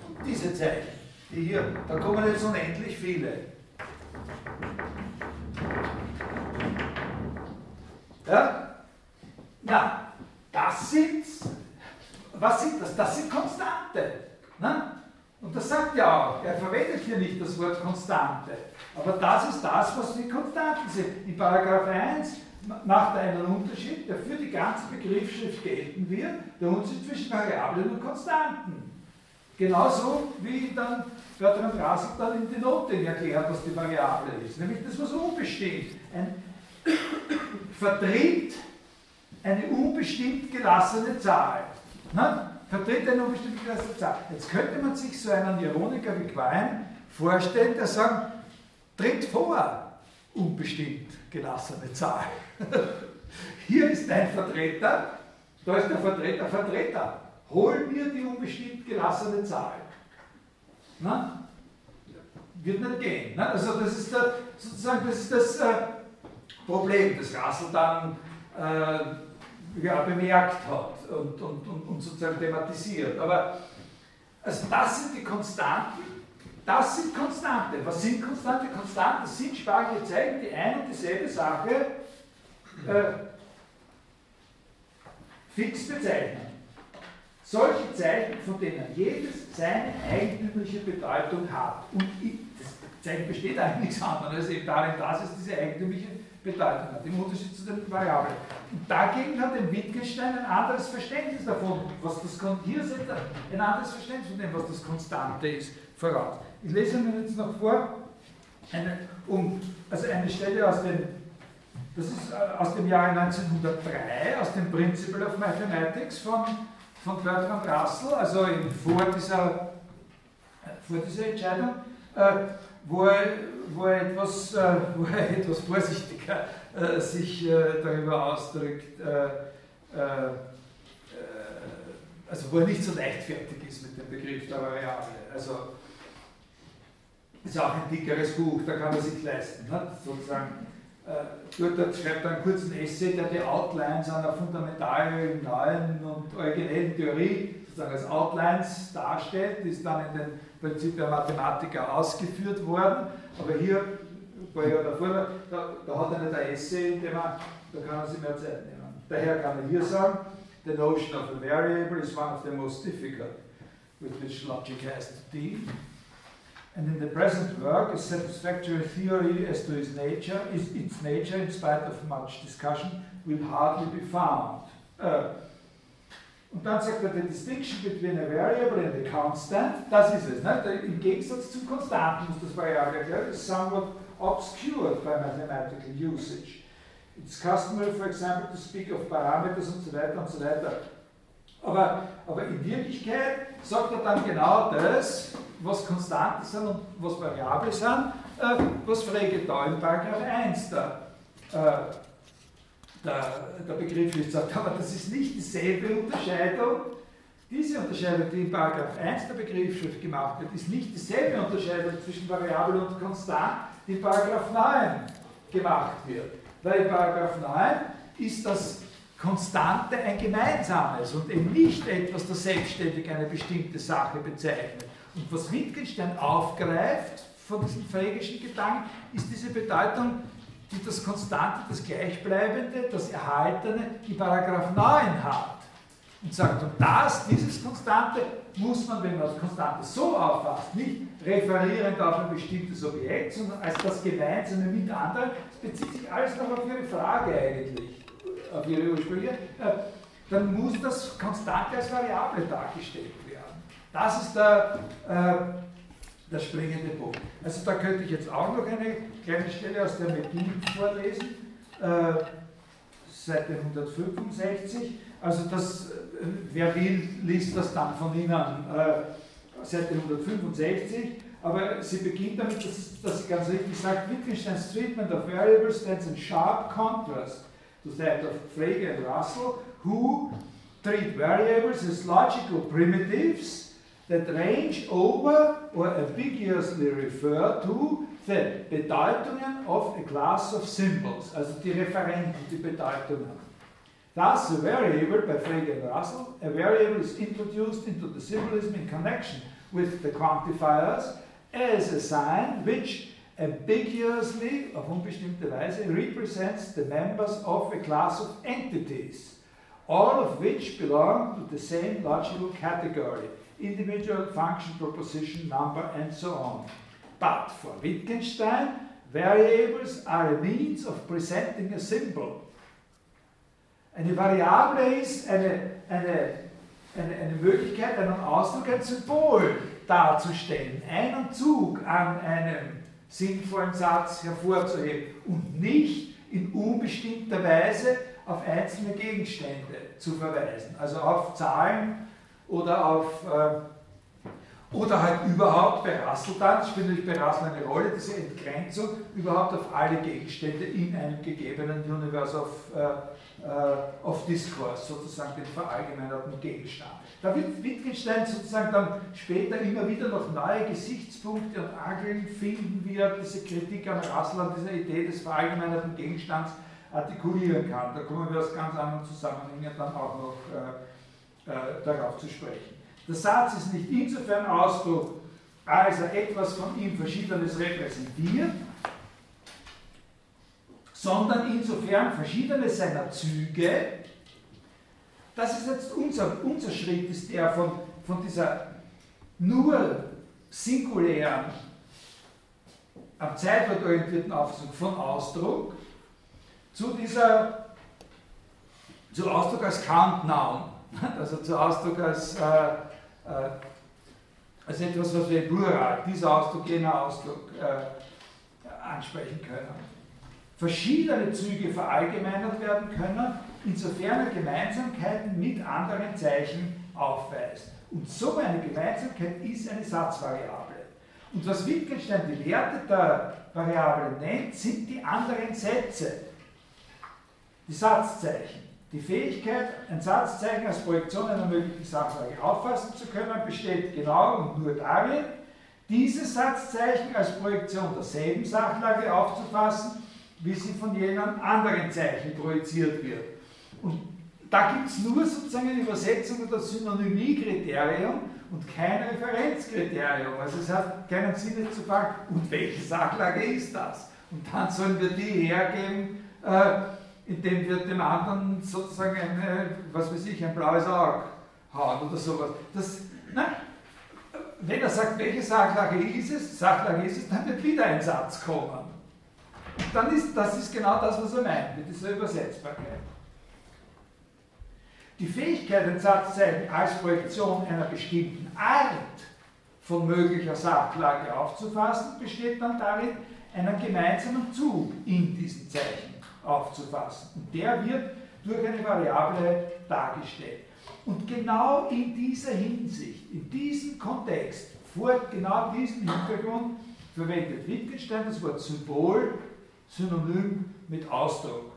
und diese Zeichen. Hier, da kommen jetzt unendlich viele. Ja? Na, das sind, was sind das? Das sind Konstante. Ne? Und das sagt ja auch, er verwendet hier nicht das Wort Konstante. Aber das ist das, was die Konstanten sind. In Paragraph 1 macht er einen Unterschied, der für die ganze Begriffsschrift gelten wird, der Unterschied zwischen Variablen und Konstanten. Genauso wie dann Bertrand Russell dann in den Noten erklärt, was die Variable ist. Nämlich das, was unbestimmt. Ein vertritt eine unbestimmt gelassene Zahl. Na? vertritt eine unbestimmte gelassene Zahl. Jetzt könnte man sich so einen Ironiker wie Quine vorstellen, der sagt, tritt vor, unbestimmt gelassene Zahl. Hier ist ein Vertreter, da ist der Vertreter, Vertreter. Hol mir die unbestimmt gelassene Zahl. Na? Wird nicht gehen. Na? Also das ist der, sozusagen das, ist das äh, Problem, das Rassel dann äh, ja, bemerkt hat und, und, und, und sozusagen thematisiert. Aber also das sind die Konstanten, das sind Konstante. Was sind Konstante? Konstante sind sprachliche Zeichen, die ein und dieselbe Sache äh, fix bezeichnen. Solche Zeichen, von denen jedes seine eigentümliche Bedeutung hat. Und das Zeichen besteht eigentlich nichts anderes eben darin, dass es diese eigentümliche Bedeutung hat, im Unterschied zu den Variablen. Und dagegen hat der Wittgenstein ein anderes Verständnis davon, was das hier setzt ein anderes Verständnis von dem, was das Konstante ist, voraus. Ich lese Ihnen jetzt noch vor, eine, um, also eine Stelle aus dem, das ist äh, aus dem Jahre 1903, aus dem Principle of Mathematics von von Bertrand Russell, also in, vor, dieser, vor dieser Entscheidung, äh, wo, er, wo, er etwas, äh, wo er etwas vorsichtiger äh, sich darüber ausdrückt, also wo er nicht so leichtfertig ist mit dem Begriff der Variable. Also ist auch ein dickeres Buch, da kann man sich leisten, ne? sozusagen Dort äh, schreibt er einen kurzen Essay, der die Outlines einer fundamentalen, neuen und originellen Theorie sozusagen als Outlines darstellt, ist dann in den Prinzip der Mathematiker ausgeführt worden. Aber hier, ein paar Jahre davor, da, da hat er nicht ein Essay, in dem er, da kann er sich mehr Zeit nehmen. Daher kann er hier sagen, the notion of a variable is one of the most difficult with which logic has to deal. And in the present work, a satisfactory theory as to its nature, is its nature, in spite of much discussion, will hardly be found. Uh, und dann sagt er, the distinction between a variable and a constant, das ist es. Ne? Im Gegensatz zum Konstanten muss das Variable erklären, is somewhat obscured by mathematical usage. It's customary, for example, to speak of parameters und so weiter und so weiter. Aber, aber in Wirklichkeit sagt er dann genau das, was Konstanten sind und was Variable sind, äh, was Frege da in Paragraph 1 der, äh, der, der Begriff ist, sagt, aber das ist nicht dieselbe Unterscheidung Diese Unterscheidung, die in Paragraph 1 der Begriffsschrift gemacht wird, ist nicht dieselbe Unterscheidung zwischen Variabel und Konstant, die in Paragraph 9 gemacht wird. Weil in Paragraph 9 ist das Konstante ein gemeinsames und eben nicht etwas, das selbstständig eine bestimmte Sache bezeichnet. Und was Wittgenstein aufgreift von diesem frägischen Gedanken, ist diese Bedeutung, die das Konstante, das Gleichbleibende, das Erhaltene in Paragraph 9 hat. Und sagt, und das, dieses Konstante, muss man, wenn man das Konstante so auffasst, nicht referierend auf ein bestimmtes Objekt, sondern als das Gemeinsame mit anderen, das bezieht sich alles noch auf Ihre Frage eigentlich, auf Ihre ursprüngliche, äh, dann muss das Konstante als Variable dargestellt werden. Das ist der, äh, der springende Punkt. Also da könnte ich jetzt auch noch eine kleine Stelle aus der Medin vorlesen, äh, Seite 165. Also das, äh, wer will, liest das dann von Ihnen, äh, Seite 165. Aber sie beginnt damit, dass, dass sie ganz richtig sagt, Wittgenstein's treatment of variables stands in sharp contrast to that of Frege and Russell, who treat variables as logical primitives that range over or ambiguously refer to the Bedeutungen of a class of symbols, also die Referenten, die Bedeutungen. Thus, a variable, by Frege and Russell, a variable is introduced into the symbolism in connection with the quantifiers as a sign which ambiguously, auf unbestimmte Weise, represents the members of a class of entities, all of which belong to the same logical category, individual, function, proposition, number, and so on. But for Wittgenstein, variables are a means of presenting a symbol. Eine Variable ist eine, eine, eine, eine Möglichkeit, einen Ausdruck, ein Symbol darzustellen, einen Zug an einem sinnvollen Satz hervorzuheben und nicht in unbestimmter Weise auf einzelne Gegenstände zu verweisen, also auf Zahlen oder auf äh, oder halt überhaupt bei Russell dann, spielt natürlich bei Russell eine Rolle, diese Entgrenzung überhaupt auf alle Gegenstände in einem gegebenen Universe of, äh, äh, of Discourse, sozusagen den verallgemeinerten Gegenstand. Da wird Wittgenstein sozusagen dann später immer wieder noch neue Gesichtspunkte und Angeln finden, wie er diese Kritik an Russell, an dieser Idee des verallgemeinerten Gegenstands artikulieren kann. Da kommen wir aus ganz anderen Zusammenhängen dann auch noch äh, äh darauf zu sprechen. Der Satz ist nicht insofern Ausdruck, als er etwas von ihm Verschiedenes repräsentiert, sondern insofern verschiedene seiner Züge, das ist jetzt unser, unser Schritt, ist der von, von dieser nur singulären, am Zeitwort orientierten Auffassung von Ausdruck zu dieser, zu Ausdruck als Countdown, also zu Ausdruck als äh, äh, als etwas, was wir Plural, dieser Ausdruck, jener Ausdruck äh, ansprechen können. Verschiedene Züge verallgemeinert werden können, insofern er Gemeinsamkeiten mit anderen Zeichen aufweist. Und so eine Gemeinsamkeit ist eine Satzvariable. Und was Wittgenstein die Werte der Variablen nennt, sind die anderen Sätze, die Satzzeichen. Die Fähigkeit, ein Satzzeichen als Projektion einer möglichen Sachlage auffassen zu können, besteht genau und nur darin, dieses Satzzeichen als Projektion derselben Sachlage aufzufassen, wie sie von jenem anderen Zeichen projiziert wird. Und da gibt es nur sozusagen eine Übersetzung oder Synonymiekriterium und kein Referenzkriterium. Also es hat keinen Sinn zu fragen, und welche Sachlage ist das? Und dann sollen wir die hergeben, äh, indem wir dem anderen sozusagen eine, was weiß ich, ein blaues Auge hauen oder sowas. Das, nein, wenn er sagt, welche Sachlage ist es, Sachlage ist es, dann wird wieder ein Satz kommen. Dann ist, das ist genau das, was er meint mit dieser Übersetzbarkeit. Die Fähigkeit, ein Satzzeichen als Projektion einer bestimmten Art von möglicher Sachlage aufzufassen, besteht dann darin, einen gemeinsamen Zug in diesen Zeichen aufzufassen. Und der wird durch eine Variable dargestellt. Und genau in dieser Hinsicht, in diesem Kontext, vor genau diesem Hintergrund, verwendet Wittgenstein das Wort Symbol synonym mit Ausdruck.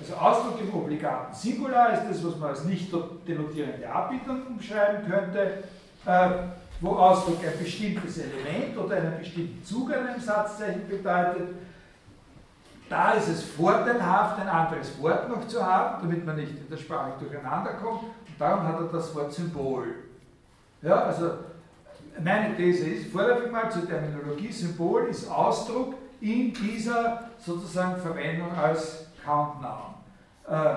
Also Ausdruck im obligaten Singular ist das, was man als nicht denotierende Abbildung umschreiben könnte, äh, wo Ausdruck ein bestimmtes Element oder einen bestimmten Zug an einem Satzzeichen bedeutet. Da ist es vorteilhaft, ein anderes Wort noch zu haben, damit man nicht in der Sprache durcheinander kommt. Und darum hat er das Wort Symbol. Ja, also meine These ist, vorläufig mal zur Terminologie, Symbol ist Ausdruck in dieser sozusagen Verwendung als Countdown. Äh,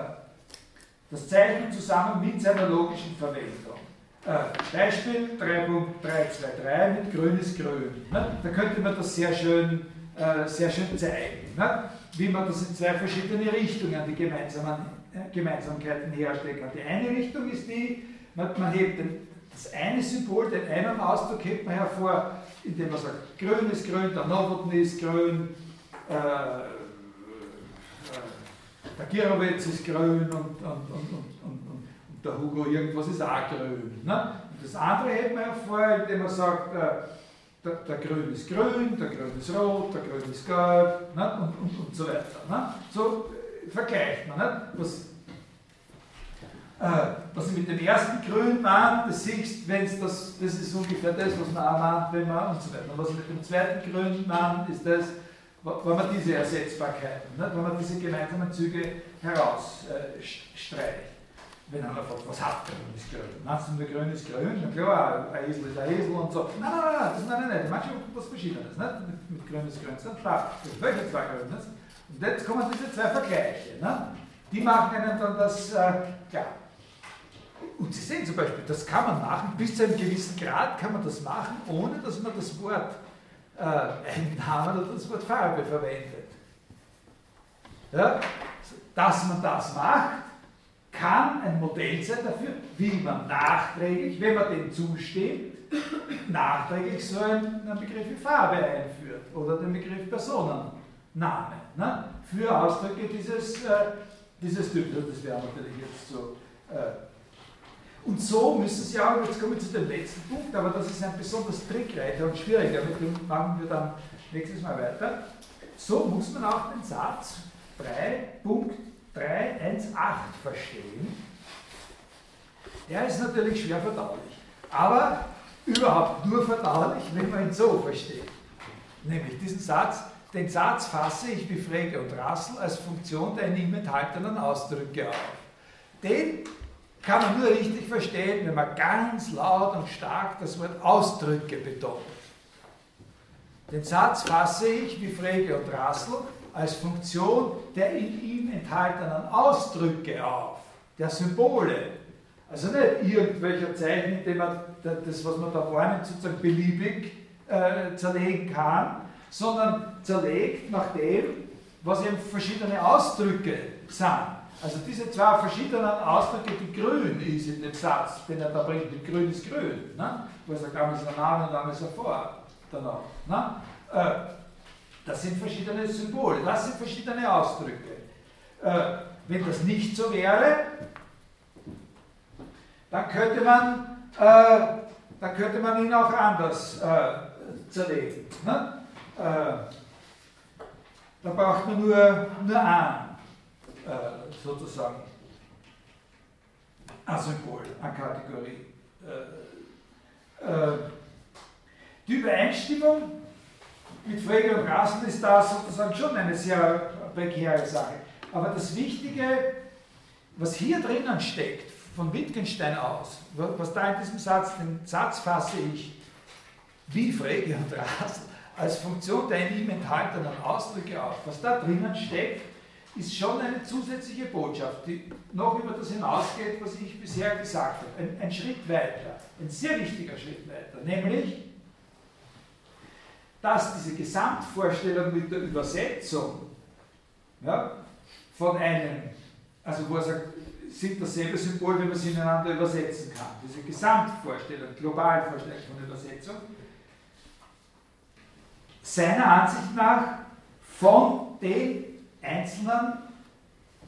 das Zeichen zusammen mit seiner logischen Verwendung. Äh, Beispiel 3.323 mit grün ist grün. Ne? Da könnte man das sehr schön, äh, sehr schön zeigen, ne? wie man das in zwei verschiedene Richtungen, die gemeinsamen, Gemeinsamkeiten herstellen kann. Die eine Richtung ist die, man, man hebt den, das eine Symbol, den einen Ausdruck hebt man hervor, indem man sagt, grün ist grün, der Novoten ist grün, äh, der Girovitz ist grün und, und, und, und, der Hugo irgendwas ist auch grün. Ne? Und das andere hält man hervor, indem man sagt, äh, der, der, Grün ist grün, der Grün ist rot, der Grün ist gelb ne? und, und, und so weiter. Ne? So äh, vergleicht man. Ne? Was, äh, was ich mit dem ersten Grün meine, das siehst, wenn's das, das ist ungefähr das, was man auch meint, wenn man und so weiter. Und was ich mit dem zweiten Grün meine, ist das, wenn man diese Ersetzbarkeiten, ne, wenn man diese gemeinsamen Züge herausstreicht. Äh, wenn einer fragt, was hat grün ist grün? Meinst du nur grün ist grün? Na klar, ein Esel ist ein Esel und so. Nein, nein, nein, das, nein, nein, nein. Manche was Verschiedenes. Nicht? Mit, mit grün ist grün, das ist klar. Welche zwei grün? Nicht? Und jetzt kommen diese zwei Vergleiche. Ne? Die machen einen dann das äh, klar. Und Sie sehen zum Beispiel, das kann man machen, bis zu einem gewissen Grad kann man das machen, ohne dass man das Wort äh, Eigennamen oder das Wort Farbe verwendet. Ja? Dass man das macht, kann ein Modell sein dafür, wie man nachträglich, wenn man dem zusteht, nachträglich so einen, Begriff wie Farbe einführt oder den Begriff Personenname ne? für Ausdrücke dieses, äh, dieses Typs. Das wäre natürlich jetzt so. Äh, und so müssen Sie auch, jetzt komme ich zu dem letzten Punkt, aber das ist ein besonders trickreicher und schwieriger, mit dem machen wir dann nächstes Mal weiter. So muss man auch den Satz 3.318 verstehen. Der ist natürlich schwer verdaulich, aber überhaupt nur verdaulich, wenn man ihn so versteht. Nämlich diesen Satz, den Satz fasse ich wie Frege und Rassel als Funktion der in ihm enthaltenen Ausdrücke auf. Den kann man nur richtig verstehen, wenn man ganz laut und stark das Wort Ausdrücke betont. Den Satz fasse ich, wie Frege und Rassel, als Funktion der in ihm enthaltenen Ausdrücke auf, der Symbole. Also nicht irgendwelcher Zeichen, indem man das, was man da wahrnimmt, sozusagen beliebig äh, zerlegen kann, sondern zerlegt nach dem, was eben verschiedene Ausdrücke sind. Also diese zwei verschiedenen Ausdrücke, die grün ist in dem Satz, den er da bringt, mit grün ist grün, ne? wo er sagt, einmal ist er Name und einmal ist er vor, danach. Ne? Äh, das sind verschiedene Symbole, das sind verschiedene Ausdrücke. Äh, wenn das nicht so wäre, dann könnte man, äh, dann könnte man ihn auch anders äh, zerlegen. Ne? Äh, da braucht man nur, nur einen. Äh, sozusagen ein Symbol, eine Kategorie. Äh, die Übereinstimmung mit Frege und Rassel ist da sozusagen schon eine sehr prekäre Sache. Aber das Wichtige, was hier drinnen steckt, von Wittgenstein aus, was da in diesem Satz, den Satz fasse ich wie Frege und Rassel als Funktion der in ihm enthaltenen Ausdrücke auf, was da drinnen steckt, ist schon eine zusätzliche Botschaft, die noch über das hinausgeht, was ich bisher gesagt habe. Ein, ein Schritt weiter, ein sehr wichtiger Schritt weiter, nämlich, dass diese Gesamtvorstellung mit der Übersetzung ja, von einem, also wo er sagt, sind dasselbe Symbol, wenn man sie ineinander übersetzen kann. Diese Gesamtvorstellung, globale Vorstellung von Übersetzung, seiner Ansicht nach von den einzelnen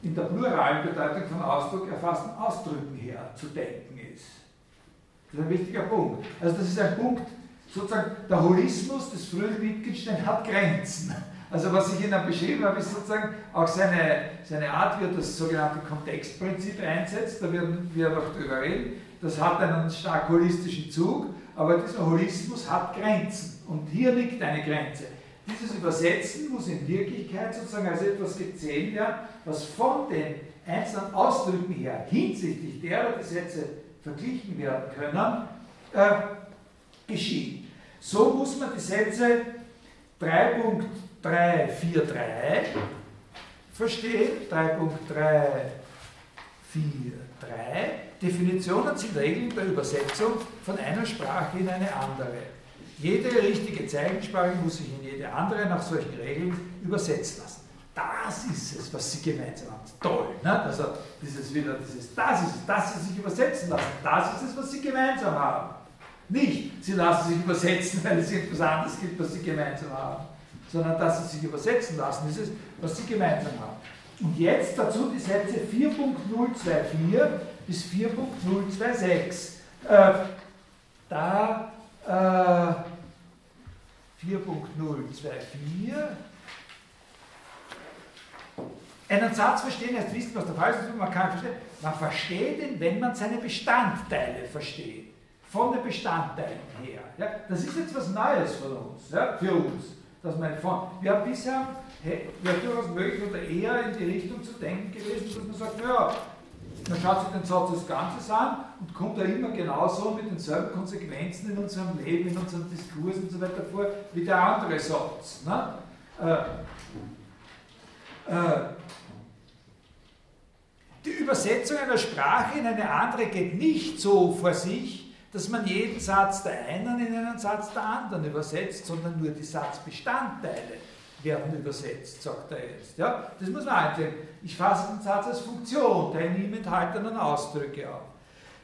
in der pluralen Bedeutung von Ausdruck erfassten Ausdrücken her zu denken ist. Das ist ein wichtiger Punkt. Also das ist ein Punkt, sozusagen der Holismus des frühen Wittgenstein hat Grenzen. Also was ich Ihnen beschrieben habe, ist sozusagen auch seine, seine Art, wie er das sogenannte Kontextprinzip einsetzt. Da werden wir noch drüber reden. Das hat einen stark holistischen Zug, aber dieser Holismus hat Grenzen. Und hier liegt eine Grenze. Dieses Übersetzen muss in Wirklichkeit sozusagen als etwas gezählt werden, was von den einzelnen Ausdrücken her hinsichtlich derer die Sätze verglichen werden können, äh, geschieht. So muss man die Sätze 3.343 verstehen, 3.343. Definitionen sind Regeln der Übersetzung von einer Sprache in eine andere. Jede richtige Zeichensprache muss sich in jede andere nach solchen Regeln übersetzen lassen. Das ist es, was sie gemeinsam haben. Toll, ne? Also dieses wieder, dieses, das ist es, dass sie sich übersetzen lassen. Das ist es, was sie gemeinsam haben. Nicht, sie lassen sich übersetzen, weil es etwas anderes gibt, was sie gemeinsam haben, sondern dass sie sich übersetzen lassen, ist es, was sie gemeinsam haben. Und jetzt dazu die Sätze 4.024 bis 4.026. Äh, da äh, 4.024 einen Satz verstehen, erst wissen, was der Fall ist, man kann verstehen. Man versteht ihn, wenn man seine Bestandteile versteht von den Bestandteilen her. Ja, das ist jetzt was Neues von uns, ja, für uns. Dass man von, wir haben bisher ja, durchaus möglich oder eher in die Richtung zu denken gewesen, dass man sagt, naja, man schaut sich den Satz als Ganzes an und kommt da immer genauso mit denselben Konsequenzen in unserem Leben, in unserem Diskurs und so weiter vor, wie der andere Satz. Ne? Äh, äh, die Übersetzung einer Sprache in eine andere geht nicht so vor sich, dass man jeden Satz der einen in einen Satz der anderen übersetzt, sondern nur die Satzbestandteile werden übersetzt, sagt er jetzt. Ja, das muss man einsehen. Ich fasse den Satz als Funktion der in ihm enthaltenen Ausdrücke auf.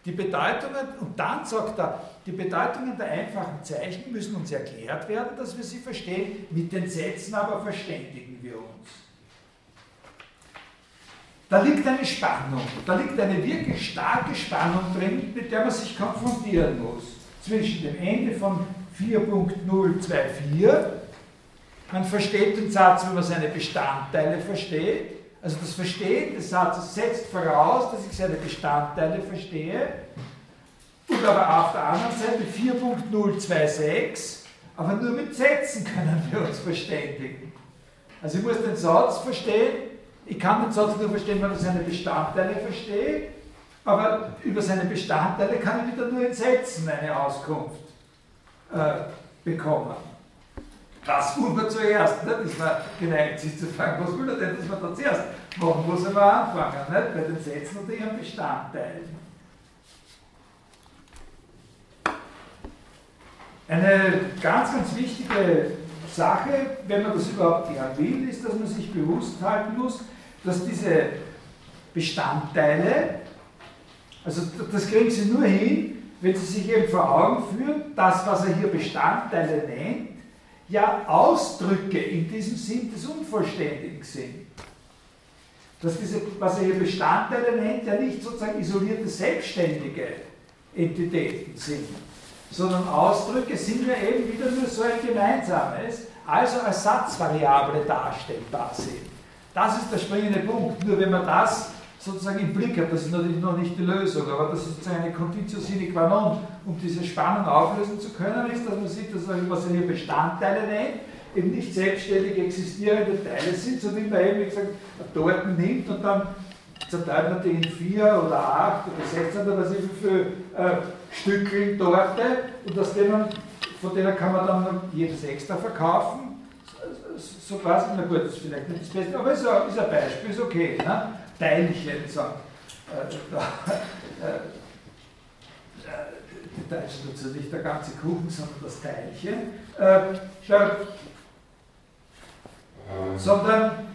Die Bedeutungen, und dann sagt er, die Bedeutungen der einfachen Zeichen müssen uns erklärt werden, dass wir sie verstehen, mit den Sätzen aber verständigen wir uns. Da liegt eine Spannung, da liegt eine wirklich starke Spannung drin, mit der man sich konfrontieren muss. Zwischen dem Ende von 4.024, man versteht den Satz, wenn man seine Bestandteile versteht. Also das Verstehen des Satzes setzt voraus, dass ich seine Bestandteile verstehe. Und aber auf der anderen Seite 4.026, aber nur mit Sätzen können wir uns verständigen. Also ich muss den Satz verstehen, ich kann den Satz nur verstehen, wenn ich seine Bestandteile verstehe, aber über seine Bestandteile kann ich wieder nur in Sätzen eine Auskunft äh, bekommen. Das muss man zuerst, nicht? ist man geneigt, sich zu fragen, was will er denn, dass man da zuerst machen muss, er mal anfangen, nicht? bei den Sätzen und ihren Bestandteilen. Eine ganz, ganz wichtige Sache, wenn man das überhaupt gern will, ist, dass man sich bewusst halten muss, dass diese Bestandteile, also das kriegen Sie nur hin, wenn Sie sich eben vor Augen führen, das, was er hier Bestandteile nennt, ja Ausdrücke in diesem Sinn des Unvollständigen sind. Dass diese, was er hier Bestandteile nennt, ja nicht sozusagen isolierte selbstständige Entitäten sind, sondern Ausdrücke sind ja eben wieder nur so ein gemeinsames, also als Satzvariable darstellbar sind. Das ist der springende Punkt. Nur wenn man das sozusagen im Blick hat, das ist natürlich noch nicht die Lösung, aber das ist sozusagen eine Conditio sine qua non, um diese Spannung auflösen zu können, ist, dass man sieht, dass was er hier Bestandteile nennt, eben nicht selbstständig existierende Teile sind, sondern man eben, wie gesagt, Torten nimmt und dann zerteilt man die in vier oder acht oder sechs oder was ich viele äh, Stückchen Torte und aus denen, von denen kann man dann jedes extra verkaufen so quasi, na gut, das ist vielleicht nicht das Beste, aber ist ein, ist ein Beispiel, ist okay. Ne? Teilchen, sagen. Äh, äh, äh, die Deutschen dazu nicht der ganze Kuchen, sondern das Teilchen. Äh, schau, sondern,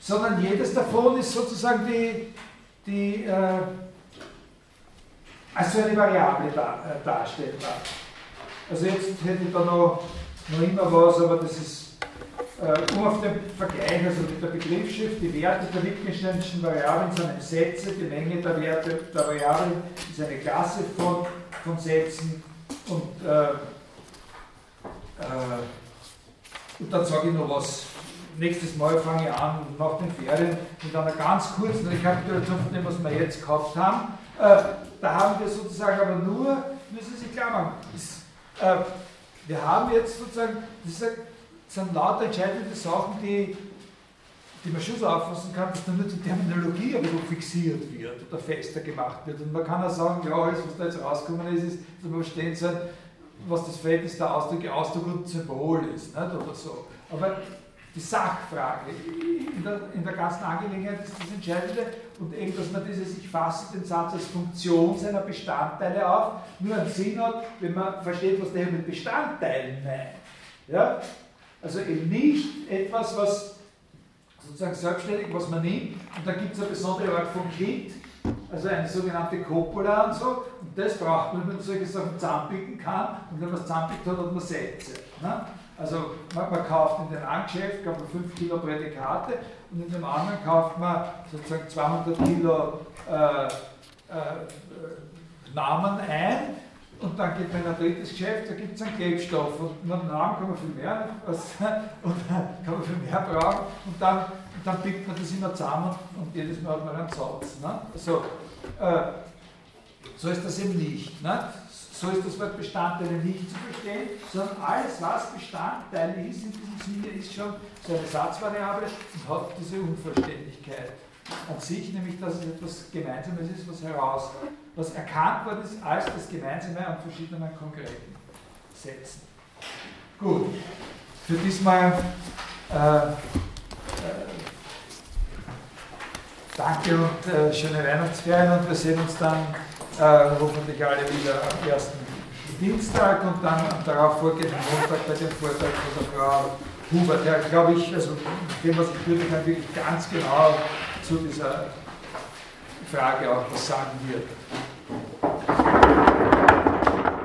sondern jedes davon ist sozusagen die, die äh, als eine Variable da, äh, darstellbar. Also jetzt hätte ich da noch noch immer was, aber das ist, äh, um auf den Vergleich, also mit der Begriffsschrift, die Werte der Wittgensteinischen Variablen sind Sätze, die Menge der Werte der Variablen ist eine Klasse von, von Sätzen und äh, äh, und dann sage ich noch was. Nächstes Mal fange ich an, nach den Ferien, mit einer ganz kurzen Rekapitulation von dem, was wir jetzt gehabt haben. Äh, da haben wir sozusagen aber nur, müssen Sie klar machen, ist, äh, wir haben jetzt sozusagen, das sind lauter entscheidende Sachen, die, die man schon so auffassen kann, dass dann nur die Terminologie ein fixiert wird oder fester gemacht wird. Und man kann auch sagen, ja, alles, was da jetzt rausgekommen ist, ist, dass man verstehen soll, was das Verhältnis der Ausdrücke, Ausdruck und Symbol ist, nicht? oder so. Aber die Sachfrage in der, in der ganzen Angelegenheit ist das Entscheidende und eben, dass man dieses, ich fasse den Satz als Funktion seiner Bestandteile auf, nur einen Sinn hat, wenn man versteht, was der mit Bestandteilen meint. Ja? Also eben nicht etwas, was sozusagen selbstständig, was man nimmt, und da gibt es eine besondere Art von Kind, also eine sogenannte Coppola und so, und das braucht man, wenn man solche Sachen zusammenbiegen kann, und wenn man es zusammenbiegt hat, hat man Sätze. Ne? Also man, man, kauft in dem einen Geschäft, man 5 Kilo Prädikate, und in dem anderen kauft man sozusagen 200 Kilo äh, äh, Namen ein, und dann geht man in ein drittes Geschäft, da gibt es einen Klebstoff und mit einem Namen kann man viel mehr was, und kann man viel mehr brauchen und dann, und dann biegt man das immer zusammen und jedes Mal hat man einen Satz. Ne? Also, äh, so ist das eben nicht. Ne? So ist das Wort Bestandteile nicht zu verstehen, sondern alles, was Bestandteil ist in diesem Sinne, ist schon so eine Satzvariable und hat diese Unvollständigkeit an sich, nämlich dass es etwas Gemeinsames ist, was heraus, was erkannt worden ist als das Gemeinsame an verschiedenen konkreten Sätzen. Gut, für diesmal äh, äh, danke und äh, schöne Weihnachtsferien und wir sehen uns dann äh, hoffentlich alle wieder am ersten Dienstag und dann am darauf vorgehenden Montag bei dem Vortrag von der Frau Hubert, der glaube ich, also dem, was ich würde, kann wirklich ganz genau zu dieser Frage auch was sagen wird.